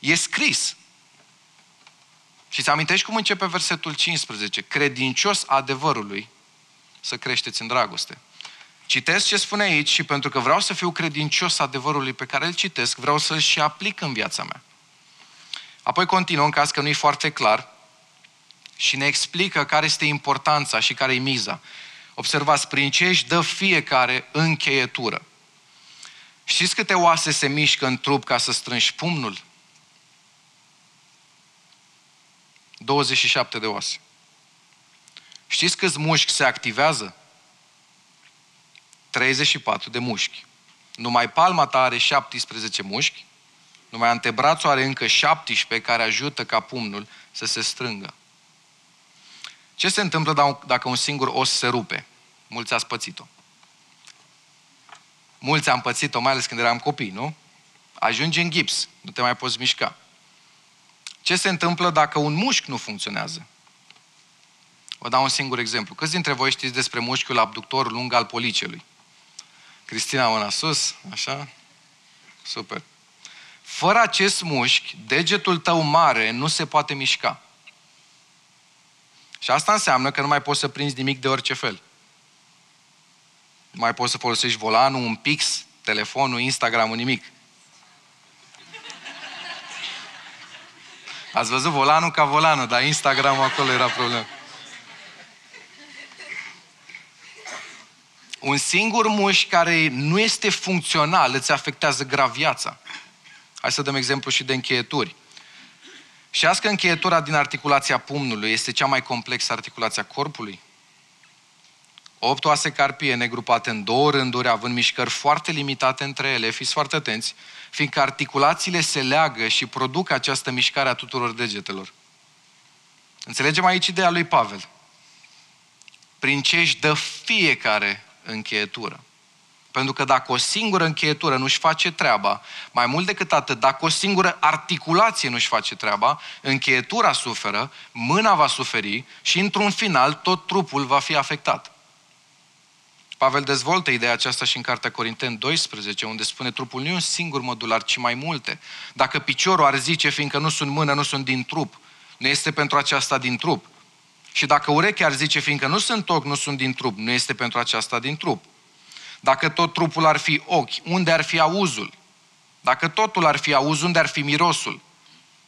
E scris. Și îți amintești cum începe versetul 15? Credincios adevărului să creșteți în dragoste. Citesc ce spune aici și pentru că vreau să fiu credincios adevărului pe care îl citesc, vreau să-l și aplic în viața mea. Apoi continuă în caz că nu e foarte clar și ne explică care este importanța și care e miza. Observați, prin ce își dă fiecare încheietură. Știți câte oase se mișcă în trup ca să strângi pumnul? 27 de oase. Știți câți mușchi se activează? 34 de mușchi. Numai palma ta are 17 mușchi, numai antebrațul are încă 17 care ajută ca pumnul să se strângă. Ce se întâmplă dacă un singur os se rupe? Mulți ați pățit-o. Mulți am pățit-o, mai ales când eram copii, nu? Ajungi în gips, nu te mai poți mișca. Ce se întâmplă dacă un mușchi nu funcționează? Vă dau un singur exemplu. Câți dintre voi știți despre mușchiul abductor lung al policelui? Cristina, mâna sus, așa? Super. Fără acest mușchi, degetul tău mare nu se poate mișca. Și asta înseamnă că nu mai poți să prinzi nimic de orice fel. Nu mai poți să folosești volanul, un pix, telefonul, Instagramul, nimic. Ați văzut volanul ca volanul, dar Instagramul acolo era problemă. Un singur mușchi care nu este funcțional îți afectează grav viața. Hai să dăm exemplu și de încheieturi. Și azi că încheietura din articulația pumnului este cea mai complexă articulație a corpului, opt oase carpie negrupate în două rânduri, având mișcări foarte limitate între ele, fiți foarte atenți, fiindcă articulațiile se leagă și produc această mișcare a tuturor degetelor. Înțelegem aici ideea lui Pavel. Prin ce își dă fiecare încheietură. Pentru că dacă o singură încheietură nu-și face treaba, mai mult decât atât, dacă o singură articulație nu-și face treaba, încheietura suferă, mâna va suferi și, într-un final, tot trupul va fi afectat. Pavel dezvoltă ideea aceasta și în Cartea Corinteni 12, unde spune trupul nu e un singur modular, ci mai multe. Dacă piciorul ar zice, fiindcă nu sunt mână, nu sunt din trup, nu este pentru aceasta din trup. Și dacă urechea ar zice, fiindcă nu sunt ochi, nu sunt din trup, nu este pentru aceasta din trup. Dacă tot trupul ar fi ochi, unde ar fi auzul? Dacă totul ar fi auz, unde ar fi mirosul?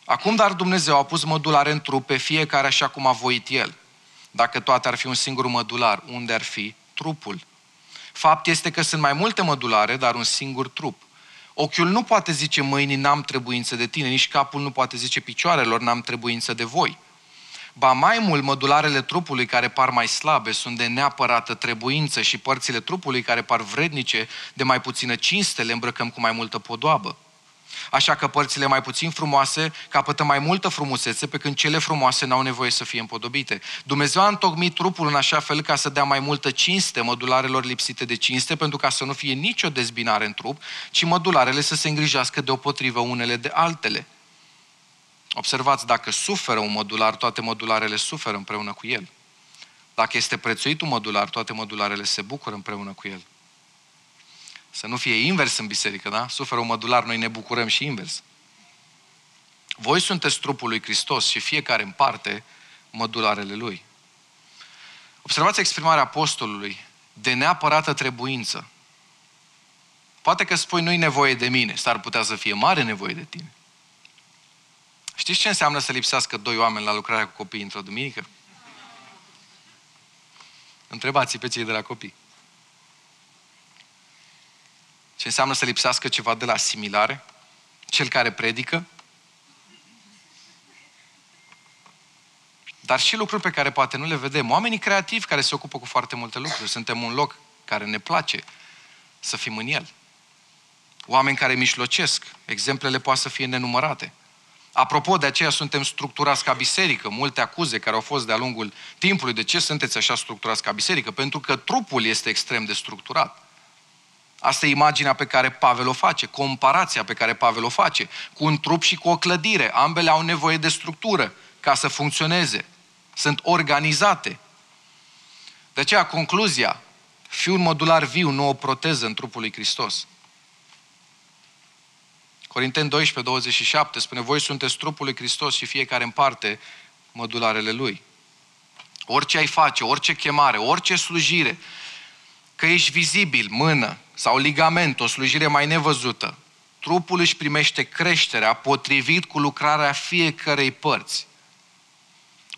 Acum, dar Dumnezeu a pus mădulare în trup pe fiecare așa cum a voit El. Dacă toate ar fi un singur mădular, unde ar fi trupul? Fapt este că sunt mai multe mădulare, dar un singur trup. Ochiul nu poate zice mâinii, n-am trebuință de tine, nici capul nu poate zice picioarelor, n-am trebuință de voi. Ba mai mult, mădularele trupului care par mai slabe sunt de neapărată trebuință și părțile trupului care par vrednice de mai puțină cinste le îmbrăcăm cu mai multă podoabă. Așa că părțile mai puțin frumoase capătă mai multă frumusețe, pe când cele frumoase n-au nevoie să fie împodobite. Dumnezeu a întocmit trupul în așa fel ca să dea mai multă cinste mădularelor lipsite de cinste, pentru ca să nu fie nicio dezbinare în trup, ci mădularele să se îngrijească deopotrivă unele de altele. Observați, dacă suferă un modular, toate modularele suferă împreună cu el. Dacă este prețuit un modular, toate modularele se bucură împreună cu el. Să nu fie invers în biserică, da? Suferă un mădular, noi ne bucurăm și invers. Voi sunteți trupul lui Hristos și fiecare în parte mădularele lui. Observați exprimarea apostolului de neapărată trebuință. Poate că spui nu-i nevoie de mine, s-ar putea să fie mare nevoie de tine. Știți ce înseamnă să lipsească doi oameni la lucrarea cu copii într-o duminică? Întrebați pe cei de la copii. Ce înseamnă să lipsească ceva de la asimilare? Cel care predică? Dar și lucruri pe care poate nu le vedem. Oamenii creativi care se ocupă cu foarte multe lucruri. Suntem un loc care ne place să fim în el. Oameni care mișlocesc. Exemplele poate să fie nenumărate. Apropo, de aceea suntem structurați ca biserică. Multe acuze care au fost de-a lungul timpului. De ce sunteți așa structurați ca biserică? Pentru că trupul este extrem de structurat. Asta e imaginea pe care Pavel o face, comparația pe care Pavel o face, cu un trup și cu o clădire. Ambele au nevoie de structură ca să funcționeze. Sunt organizate. De aceea, concluzia, fi un modular viu, nu o proteză în trupul lui Hristos. Corinteni 12, 27 spune, voi sunteți trupul lui Hristos și fiecare în parte modularele lui. Orice ai face, orice chemare, orice slujire, că ești vizibil, mână sau ligament, o slujire mai nevăzută, trupul își primește creșterea potrivit cu lucrarea fiecărei părți.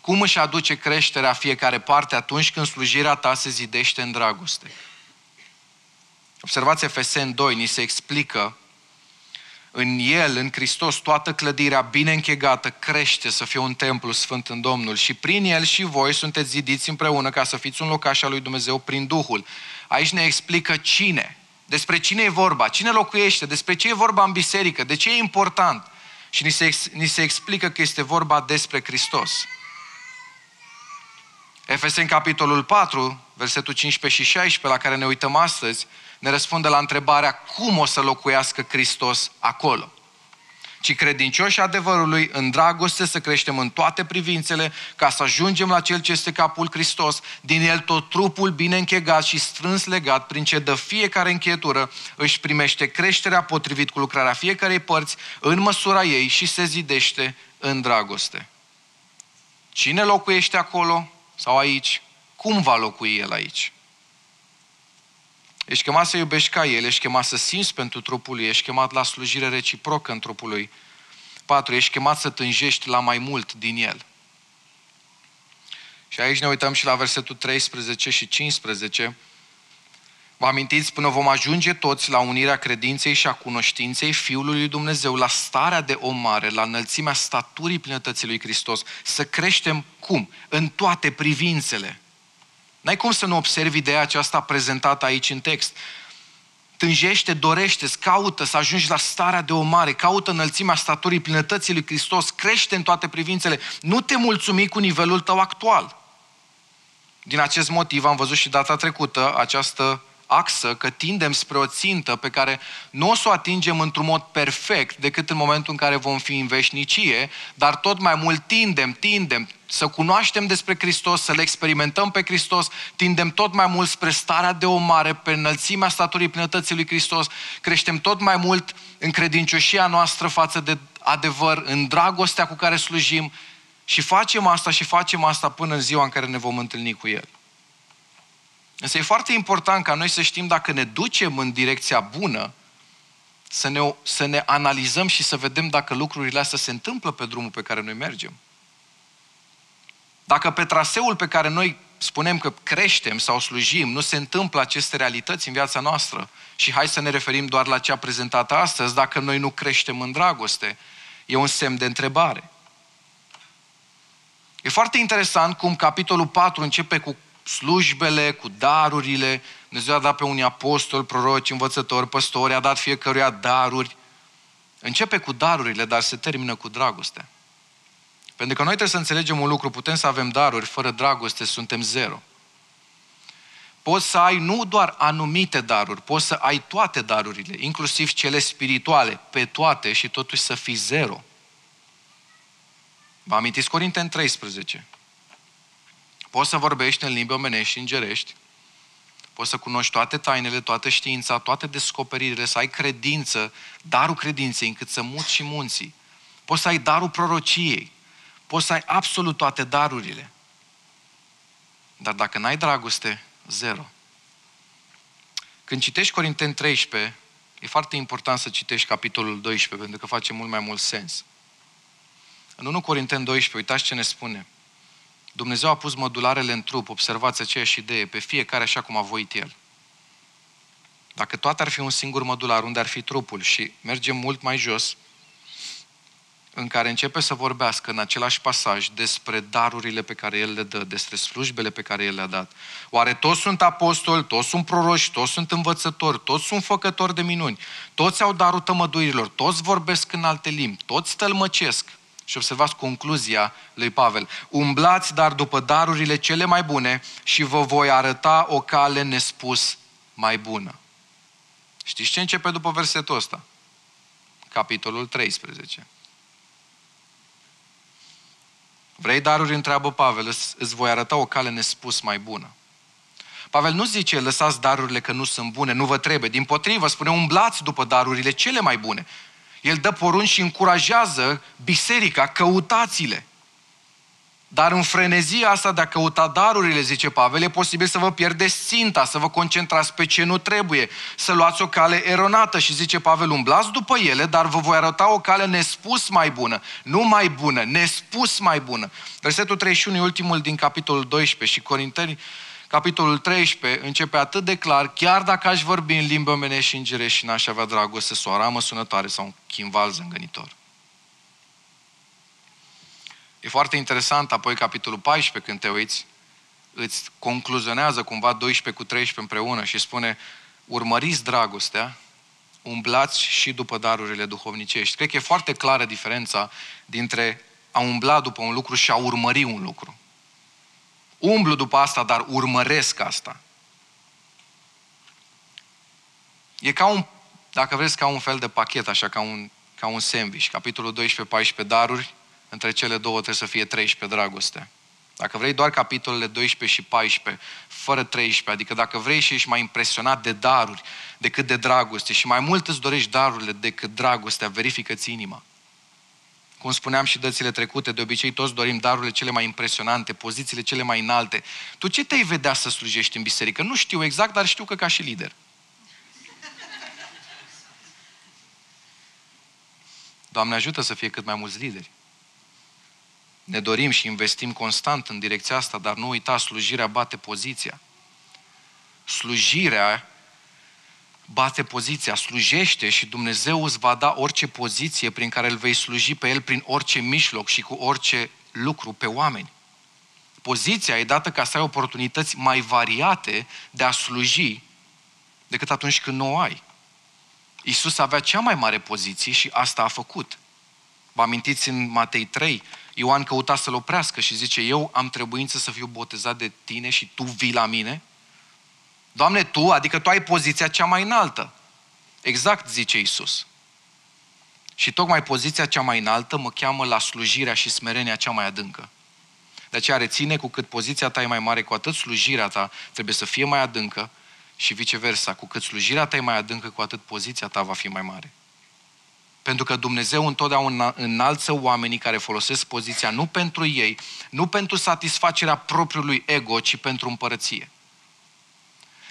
Cum își aduce creșterea fiecare parte atunci când slujirea ta se zidește în dragoste? Observați Efesen 2, ni se explică în El, în Hristos, toată clădirea bine închegată crește să fie un templu sfânt în Domnul și prin El și voi sunteți zidiți împreună ca să fiți un locaș al lui Dumnezeu prin Duhul. Aici ne explică cine, despre cine e vorba, cine locuiește, despre ce e vorba în biserică, de ce e important. Și ni se, ni se explică că este vorba despre Hristos. Efeseni capitolul 4, versetul 15 și 16, la care ne uităm astăzi, ne răspunde la întrebarea cum o să locuiască Hristos acolo. Ci credincioși adevărului, în dragoste să creștem în toate privințele, ca să ajungem la Cel ce este capul Hristos, din El tot trupul bine închegat și strâns legat, prin ce dă fiecare încheietură, își primește creșterea potrivit cu lucrarea fiecarei părți, în măsura ei și se zidește în dragoste. Cine locuiește acolo sau aici? Cum va locui El aici? Ești chemat să iubești ca El, ești chemat să simți pentru trupul Lui, ești chemat la slujire reciprocă în trupul Lui. 4. Ești chemat să tânjești la mai mult din El. Și aici ne uităm și la versetul 13 și 15, Vă amintiți până vom ajunge toți la unirea credinței și a cunoștinței Fiului lui Dumnezeu, la starea de om mare, la înălțimea staturii plinătății lui Hristos, să creștem cum? În toate privințele. N-ai cum să nu observi ideea aceasta prezentată aici în text. Tânjește, dorește, caută să ajungi la starea de om mare, caută înălțimea staturii plinătății lui Hristos, crește în toate privințele. Nu te mulțumi cu nivelul tău actual. Din acest motiv am văzut și data trecută această axă că tindem spre o țintă pe care nu o să o atingem într-un mod perfect decât în momentul în care vom fi în veșnicie, dar tot mai mult tindem, tindem să cunoaștem despre Hristos, să le experimentăm pe Hristos, tindem tot mai mult spre starea de o mare, pe înălțimea staturii plinătății lui Hristos, creștem tot mai mult în credincioșia noastră față de adevăr, în dragostea cu care slujim și facem asta și facem asta până în ziua în care ne vom întâlni cu El. Însă e foarte important ca noi să știm dacă ne ducem în direcția bună, să ne, să ne analizăm și să vedem dacă lucrurile astea se întâmplă pe drumul pe care noi mergem. Dacă pe traseul pe care noi spunem că creștem sau slujim, nu se întâmplă aceste realități în viața noastră și hai să ne referim doar la cea prezentată astăzi, dacă noi nu creștem în dragoste, e un semn de întrebare. E foarte interesant cum capitolul 4 începe cu slujbele, cu darurile. Dumnezeu a dat pe unii apostoli, proroci, învățători, păstori, a dat fiecăruia daruri. Începe cu darurile, dar se termină cu dragoste. Pentru că noi trebuie să înțelegem un lucru, putem să avem daruri, fără dragoste suntem zero. Poți să ai nu doar anumite daruri, poți să ai toate darurile, inclusiv cele spirituale, pe toate și totuși să fii zero. Vă amintiți Corinteni 13? Poți să vorbești în limbi omenești și îngerești, poți să cunoști toate tainele, toată știința, toate descoperirile, să ai credință, darul credinței, încât să muți și munții. Poți să ai darul prorociei, poți să ai absolut toate darurile. Dar dacă n-ai dragoste, zero. Când citești Corinteni 13, e foarte important să citești capitolul 12, pentru că face mult mai mult sens. În 1 Corinteni 12, uitați ce ne spune. Dumnezeu a pus mădularele în trup, observați aceeași idee, pe fiecare așa cum a voit El. Dacă toate ar fi un singur mădular, unde ar fi trupul și mergem mult mai jos, în care începe să vorbească în același pasaj despre darurile pe care El le dă, despre slujbele pe care El le-a dat. Oare toți sunt apostoli, toți sunt proroși, toți sunt învățători, toți sunt făcători de minuni, toți au darul tămăduirilor, toți vorbesc în alte limbi, toți tălmăcesc, și observați concluzia lui Pavel. Umblați dar după darurile cele mai bune și vă voi arăta o cale nespus mai bună. Știți ce începe după versetul ăsta? Capitolul 13. Vrei daruri? Întreabă Pavel. Îți, îți voi arăta o cale nespus mai bună. Pavel nu zice, lăsați darurile că nu sunt bune, nu vă trebuie. Din potrivă, spune, umblați după darurile cele mai bune. El dă porunci și încurajează biserica, căutați-le. Dar în frenezia asta de a căuta darurile, zice Pavel, e posibil să vă pierdeți ținta, să vă concentrați pe ce nu trebuie, să luați o cale eronată și zice Pavel, umblați după ele, dar vă voi arăta o cale nespus mai bună, nu mai bună, nespus mai bună. Versetul 31 e ultimul din capitolul 12 și Corinteni capitolul 13, începe atât de clar, chiar dacă aș vorbi în limba omenești și îngerești și n-aș avea dragoste sau o ramă sunătoare sau un chimval zângănitor. E foarte interesant apoi capitolul 14 când te uiți, îți concluzionează cumva 12 cu 13 împreună și spune urmăriți dragostea, umblați și după darurile duhovnicești. Cred că e foarte clară diferența dintre a umbla după un lucru și a urmări un lucru umblu după asta, dar urmăresc asta. E ca un, dacă vreți, ca un fel de pachet, așa, ca un, ca un sandwich. Capitolul 12-14 daruri, între cele două trebuie să fie 13 dragoste. Dacă vrei doar capitolele 12 și 14, fără 13, adică dacă vrei și ești mai impresionat de daruri decât de dragoste și mai mult îți dorești darurile decât dragostea, verifică-ți inima. Cum spuneam și dățile trecute, de obicei toți dorim darurile cele mai impresionante, pozițiile cele mai înalte. Tu ce te-ai vedea să slujești în biserică? Nu știu exact, dar știu că ca și lider. Doamne ajută să fie cât mai mulți lideri. Ne dorim și investim constant în direcția asta, dar nu uita, slujirea bate poziția. Slujirea bate poziția, slujește și Dumnezeu îți va da orice poziție prin care îl vei sluji pe El prin orice mijloc și cu orice lucru pe oameni. Poziția e dată ca să ai oportunități mai variate de a sluji decât atunci când nu o ai. Iisus avea cea mai mare poziție și asta a făcut. Vă amintiți în Matei 3, Ioan căuta să-l oprească și zice, eu am trebuință să fiu botezat de tine și tu vii la mine? Doamne, tu, adică tu ai poziția cea mai înaltă. Exact, zice Isus. Și tocmai poziția cea mai înaltă mă cheamă la slujirea și smerenia cea mai adâncă. De aceea reține, cu cât poziția ta e mai mare, cu atât slujirea ta trebuie să fie mai adâncă și viceversa. Cu cât slujirea ta e mai adâncă, cu atât poziția ta va fi mai mare. Pentru că Dumnezeu întotdeauna înalță oamenii care folosesc poziția nu pentru ei, nu pentru satisfacerea propriului ego, ci pentru împărăție.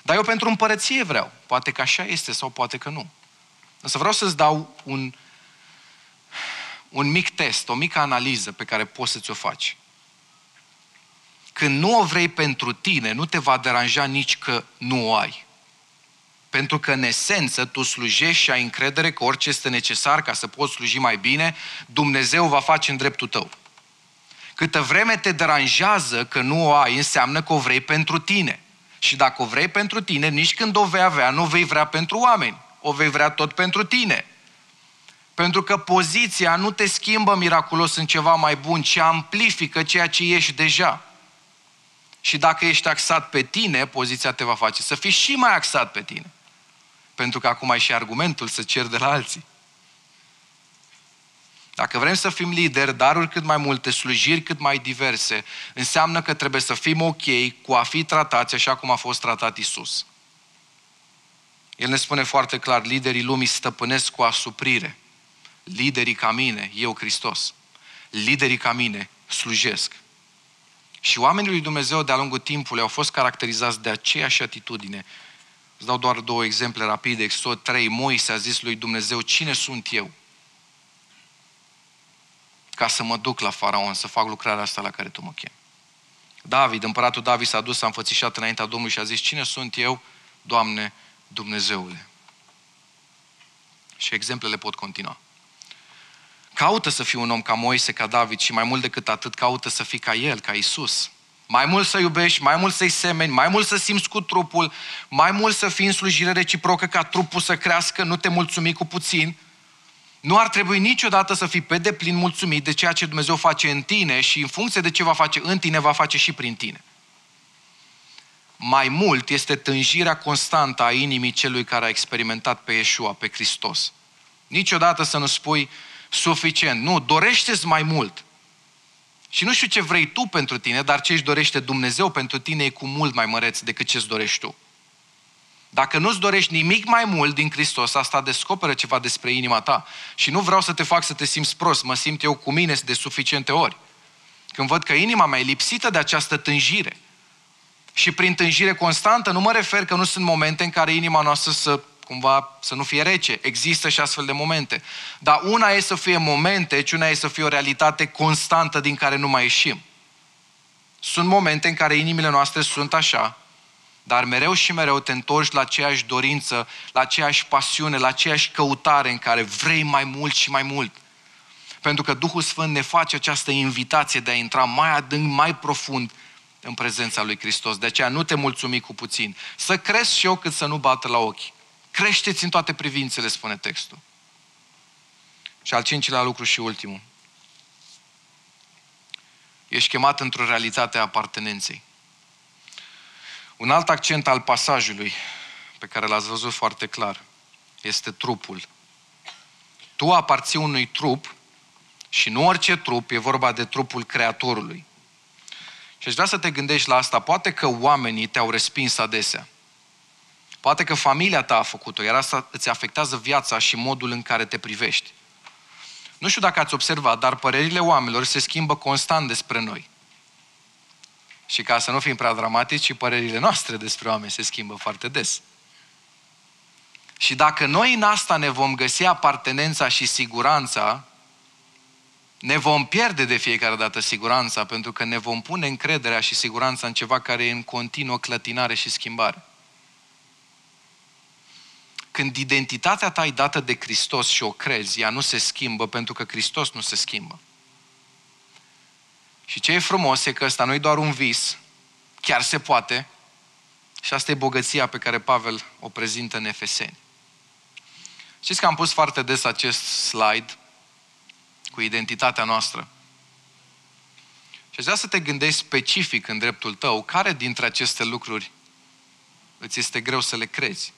Dar eu pentru împărăție vreau. Poate că așa este sau poate că nu. Însă vreau să-ți dau un, un mic test, o mică analiză pe care poți să-ți o faci. Când nu o vrei pentru tine, nu te va deranja nici că nu o ai. Pentru că, în esență, tu slujești și ai încredere că orice este necesar ca să poți sluji mai bine, Dumnezeu va face în dreptul tău. Câtă vreme te deranjează că nu o ai, înseamnă că o vrei pentru tine. Și dacă o vrei pentru tine, nici când o vei avea, nu o vei vrea pentru oameni. O vei vrea tot pentru tine. Pentru că poziția nu te schimbă miraculos în ceva mai bun, ci amplifică ceea ce ești deja. Și dacă ești axat pe tine, poziția te va face să fii și mai axat pe tine. Pentru că acum ai și argumentul să cer de la alții. Dacă vrem să fim lideri, daruri cât mai multe, slujiri cât mai diverse, înseamnă că trebuie să fim ok cu a fi tratați așa cum a fost tratat Isus. El ne spune foarte clar, liderii lumii stăpânesc cu asuprire. Liderii ca mine, eu Hristos. Liderii ca mine slujesc. Și oamenii lui Dumnezeu de-a lungul timpului au fost caracterizați de aceeași atitudine. Îți dau doar două exemple rapide. Exod 3, Moise a zis lui Dumnezeu, cine sunt eu? Ca să mă duc la faraon, să fac lucrarea asta la care tu mă chem. David, împăratul David s-a dus, s-a înfățișat înaintea Domnului și a zis, cine sunt eu, Doamne, Dumnezeule? Și exemplele pot continua. Caută să fii un om ca Moise, ca David și mai mult decât atât caută să fii ca el, ca Isus. Mai mult să iubești, mai mult să-i semeni, mai mult să simți cu trupul, mai mult să fii în slujire reciprocă ca trupul să crească, nu te mulțumi cu puțin. Nu ar trebui niciodată să fii pe deplin mulțumit de ceea ce Dumnezeu face în tine și în funcție de ce va face în tine, va face și prin tine. Mai mult este tânjirea constantă a inimii celui care a experimentat pe Iesua, pe Hristos. Niciodată să nu spui, suficient. Nu, dorește mai mult. Și nu știu ce vrei tu pentru tine, dar ce își dorește Dumnezeu pentru tine e cu mult mai măreț decât ce îți dorești tu. Dacă nu-ți dorești nimic mai mult din Hristos, asta descoperă ceva despre inima ta. Și nu vreau să te fac să te simți prost, mă simt eu cu mine de suficiente ori. Când văd că inima mea e lipsită de această tânjire. Și prin tânjire constantă nu mă refer că nu sunt momente în care inima noastră să cumva să nu fie rece. Există și astfel de momente. Dar una e să fie momente, ci una e să fie o realitate constantă din care nu mai ieșim. Sunt momente în care inimile noastre sunt așa, dar mereu și mereu te întorci la aceeași dorință, la aceeași pasiune, la aceeași căutare în care vrei mai mult și mai mult. Pentru că Duhul Sfânt ne face această invitație de a intra mai adânc, mai profund în prezența lui Hristos. De aceea nu te mulțumi cu puțin. Să crezi și eu cât să nu bată la ochi. Creșteți în toate privințele, spune textul. Și al cincilea lucru și ultimul. Ești chemat într-o realitate a apartenenței. Un alt accent al pasajului, pe care l-ați văzut foarte clar, este trupul. Tu aparții unui trup și nu orice trup, e vorba de trupul Creatorului. Și aș vrea să te gândești la asta. Poate că oamenii te-au respins adesea. Poate că familia ta a făcut-o, iar asta îți afectează viața și modul în care te privești. Nu știu dacă ați observat, dar părerile oamenilor se schimbă constant despre noi. Și ca să nu fim prea dramatici, părerile noastre despre oameni se schimbă foarte des. Și dacă noi în asta ne vom găsi apartenența și siguranța, ne vom pierde de fiecare dată siguranța, pentru că ne vom pune încrederea și siguranța în ceva care e în continuă clătinare și schimbare. Când identitatea ta e dată de Hristos și o crezi, ea nu se schimbă pentru că Hristos nu se schimbă. Și ce e frumos e că ăsta nu e doar un vis, chiar se poate, și asta e bogăția pe care Pavel o prezintă în Efeseni. Știți că am pus foarte des acest slide cu identitatea noastră. Și aș vrea să te gândești specific în dreptul tău, care dintre aceste lucruri îți este greu să le crezi.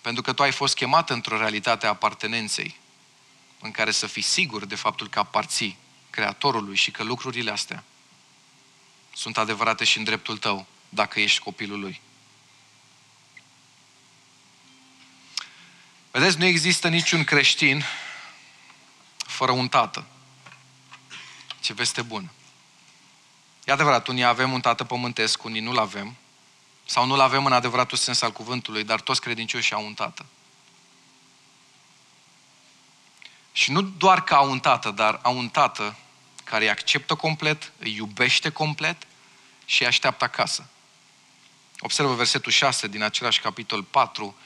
Pentru că tu ai fost chemat într-o realitate a apartenenței, în care să fii sigur de faptul că aparții Creatorului și că lucrurile astea sunt adevărate și în dreptul tău, dacă ești copilul lui. Vedeți, nu există niciun creștin fără un tată. Ce veste bună. E adevărat, unii avem un tată pământesc, unii nu-l avem, sau nu-l avem în adevăratul sens al cuvântului, dar toți credincioșii au un tată. Și nu doar că au un tată, dar au un tată care îi acceptă complet, îi iubește complet și îi așteaptă acasă. Observă versetul 6 din același capitol 4.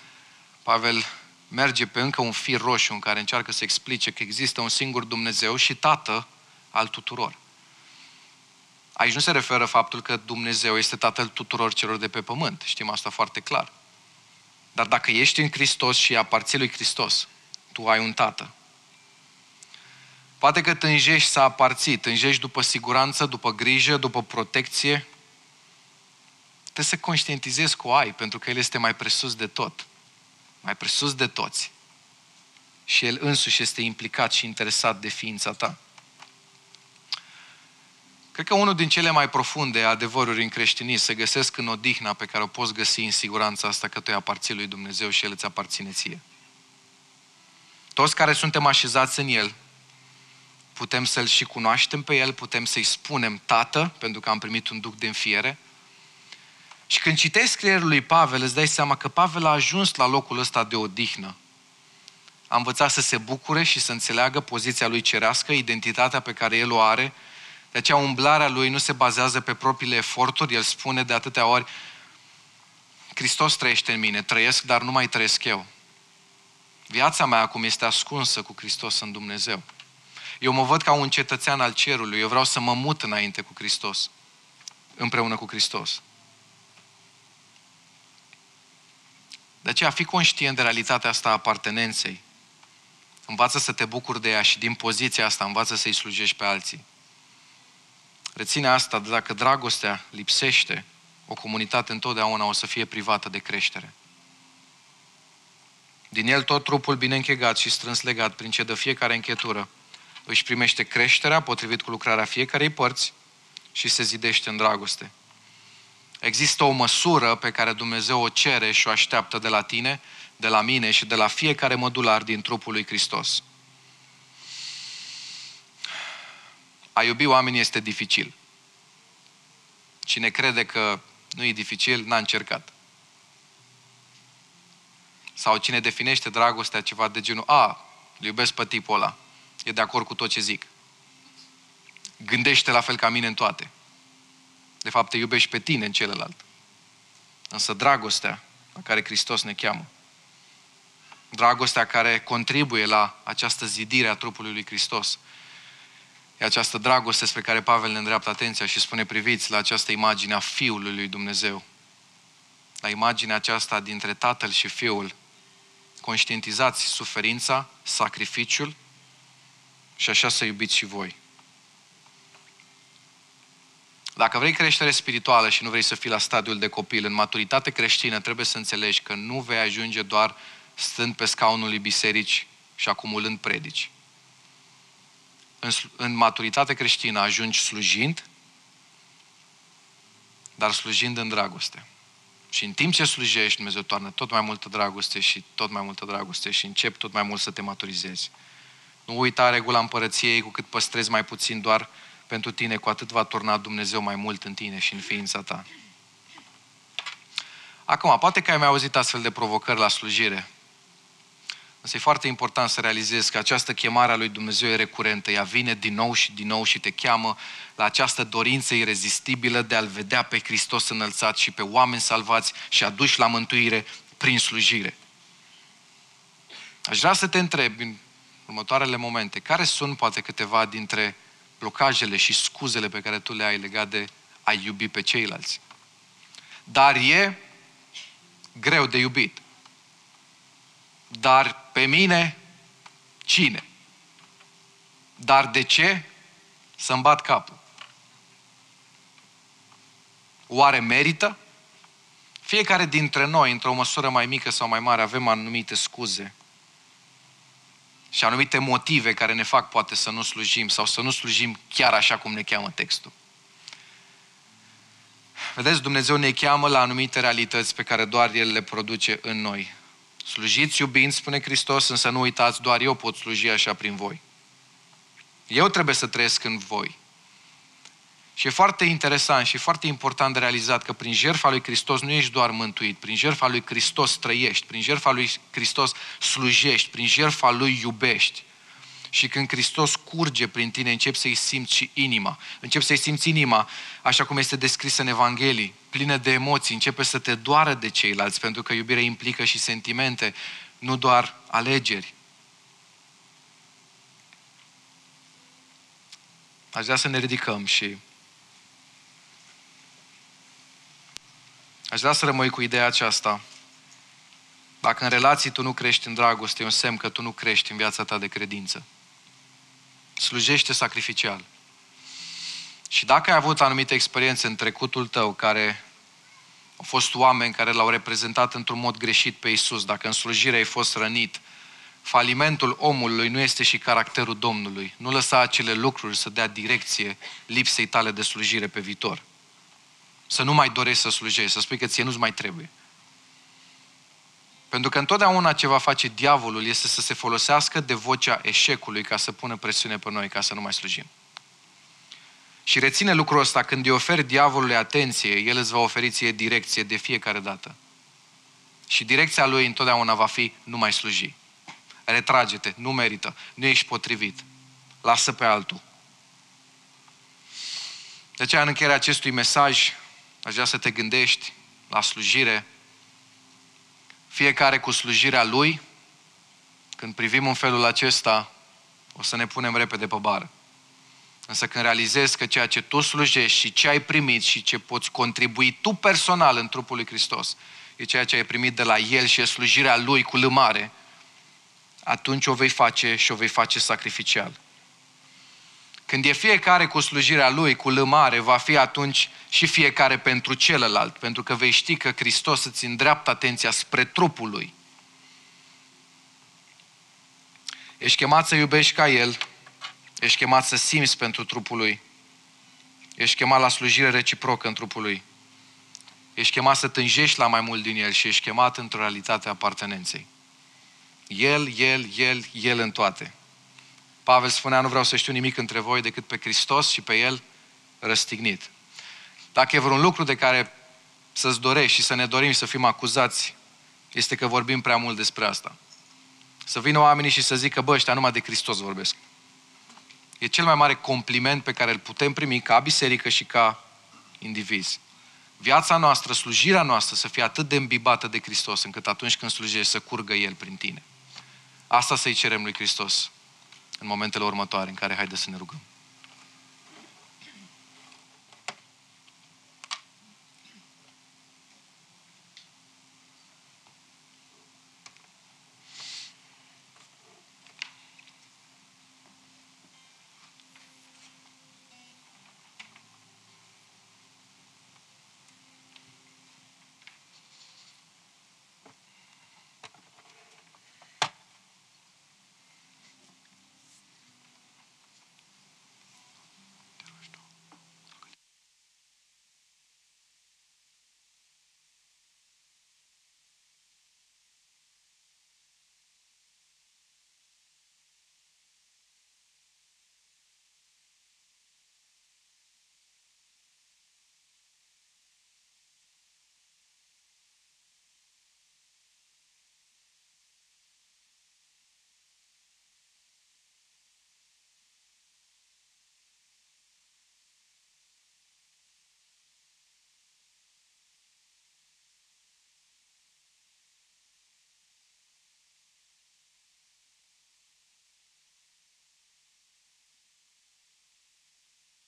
Pavel merge pe încă un fir roșu în care încearcă să explice că există un singur Dumnezeu și Tată al tuturor. Aici nu se referă faptul că Dumnezeu este Tatăl tuturor celor de pe pământ. Știm asta foarte clar. Dar dacă ești în Hristos și aparții lui Hristos, tu ai un Tată. Poate că tânjești să aparții, tânjești după siguranță, după grijă, după protecție. Trebuie să conștientizezi că o ai, pentru că El este mai presus de tot. Mai presus de toți. Și El însuși este implicat și interesat de ființa ta. Cred că unul din cele mai profunde adevăruri în creștinism se găsesc în odihna pe care o poți găsi în siguranța asta că tu îi aparții lui Dumnezeu și El îți aparține ție. Toți care suntem așezați în El, putem să-L și cunoaștem pe El, putem să-i spunem Tată, pentru că am primit un duc de înfiere. Și când citești scrierul lui Pavel, îți dai seama că Pavel a ajuns la locul ăsta de odihnă. A învățat să se bucure și să înțeleagă poziția lui cerească, identitatea pe care el o are, de aceea umblarea lui nu se bazează pe propriile eforturi, el spune de atâtea ori, Hristos trăiește în mine, trăiesc, dar nu mai trăiesc eu. Viața mea acum este ascunsă cu Hristos în Dumnezeu. Eu mă văd ca un cetățean al cerului, eu vreau să mă mut înainte cu Hristos, împreună cu Hristos. De aceea, fi conștient de realitatea asta a apartenenței. Învață să te bucuri de ea și din poziția asta învață să-i slujești pe alții. Reține asta, dacă dragostea lipsește, o comunitate întotdeauna o să fie privată de creștere. Din el tot trupul bine închegat și strâns legat prin ce de fiecare închetură își primește creșterea potrivit cu lucrarea fiecarei părți și se zidește în dragoste. Există o măsură pe care Dumnezeu o cere și o așteaptă de la tine, de la mine și de la fiecare mădular din trupul lui Hristos. A iubi oamenii este dificil. Cine crede că nu e dificil, n-a încercat. Sau cine definește dragostea ceva de genul, a, îl iubesc pe tipul ăla, e de acord cu tot ce zic. Gândește la fel ca mine în toate. De fapt, te iubești pe tine în celălalt. Însă dragostea la care Hristos ne cheamă, dragostea care contribuie la această zidire a trupului lui Hristos, E această dragoste spre care Pavel ne îndreaptă atenția și spune priviți la această imagine a Fiului lui Dumnezeu. La imaginea aceasta dintre Tatăl și Fiul. Conștientizați suferința, sacrificiul și așa să iubiți și voi. Dacă vrei creștere spirituală și nu vrei să fii la stadiul de copil, în maturitate creștină trebuie să înțelegi că nu vei ajunge doar stând pe scaunul lui biserici și acumulând predici în, în maturitate creștină ajungi slujind, dar slujind în dragoste. Și în timp ce slujești, Dumnezeu toarnă tot mai multă dragoste și tot mai multă dragoste și încep tot mai mult să te maturizezi. Nu uita regula împărăției, cu cât păstrezi mai puțin doar pentru tine, cu atât va turna Dumnezeu mai mult în tine și în ființa ta. Acum, poate că ai mai auzit astfel de provocări la slujire. Însă e foarte important să realizezi că această chemare a lui Dumnezeu e recurentă. Ea vine din nou și din nou și te cheamă la această dorință irezistibilă de a-L vedea pe Hristos înălțat și pe oameni salvați și aduși la mântuire prin slujire. Aș vrea să te întreb în următoarele momente, care sunt poate câteva dintre blocajele și scuzele pe care tu le ai legat de a iubi pe ceilalți. Dar e greu de iubit. Dar pe mine, cine? Dar de ce să-mi bat capul? Oare merită? Fiecare dintre noi, într-o măsură mai mică sau mai mare, avem anumite scuze și anumite motive care ne fac poate să nu slujim sau să nu slujim chiar așa cum ne cheamă textul. Vedeți, Dumnezeu ne cheamă la anumite realități pe care doar El le produce în noi. Slujiți iubind, spune Hristos, însă nu uitați, doar eu pot sluji așa prin voi. Eu trebuie să trăiesc în voi. Și e foarte interesant și foarte important de realizat că prin jertfa lui Hristos nu ești doar mântuit, prin jertfa lui Hristos trăiești, prin jertfa lui Hristos slujești, prin jertfa lui iubești. Și când Hristos curge prin tine, începi să-i simți și inima. Începi să-i simți inima, așa cum este descrisă în Evanghelii, plină de emoții, începe să te doară de ceilalți, pentru că iubirea implică și sentimente, nu doar alegeri. Aș vrea să ne ridicăm și Aș vrea să rămâi cu ideea aceasta. Dacă în relații tu nu crești în dragoste, e un semn că tu nu crești în viața ta de credință. Slujește sacrificial. Și dacă ai avut anumite experiențe în trecutul tău care au fost oameni care l-au reprezentat într-un mod greșit pe Isus, dacă în slujire ai fost rănit, falimentul omului nu este și caracterul Domnului. Nu lăsa acele lucruri să dea direcție lipsei tale de slujire pe viitor. Să nu mai dorești să slujești, să spui că ție nu-ți mai trebuie. Pentru că întotdeauna ce va face diavolul este să se folosească de vocea eșecului ca să pună presiune pe noi, ca să nu mai slujim. Și reține lucrul ăsta, când îi oferi diavolului atenție, el îți va oferi ție direcție de fiecare dată. Și direcția lui întotdeauna va fi nu mai sluji. Retrage-te, nu merită, nu ești potrivit. Lasă pe altul. De aceea, în încheierea acestui mesaj, Aș vrea să te gândești la slujire, fiecare cu slujirea lui. Când privim în felul acesta, o să ne punem repede pe bară. Însă când realizezi că ceea ce tu slujești și ce ai primit și ce poți contribui tu personal în trupul lui Hristos e ceea ce ai primit de la El și e slujirea Lui cu lămare, atunci o vei face și o vei face sacrificial. Când e fiecare cu slujirea lui, cu lămare, va fi atunci și fiecare pentru celălalt, pentru că vei ști că Hristos îți îndreaptă atenția spre trupul lui. Ești chemat să iubești ca El, ești chemat să simți pentru trupul lui, ești chemat la slujire reciprocă în trupul lui, ești chemat să tânjești la mai mult din El și ești chemat într-o realitate a apartenenței. El, El, El, El în toate. Pavel spunea, nu vreau să știu nimic între voi decât pe Hristos și pe El răstignit. Dacă e vreun lucru de care să-ți dorești și să ne dorim să fim acuzați, este că vorbim prea mult despre asta. Să vină oamenii și să zică, bă, ăștia numai de Hristos vorbesc. E cel mai mare compliment pe care îl putem primi ca biserică și ca indivizi. Viața noastră, slujirea noastră să fie atât de îmbibată de Hristos, încât atunci când slujești să curgă El prin tine. Asta să-i cerem lui Hristos în momentele următoare în care haide să ne rugăm.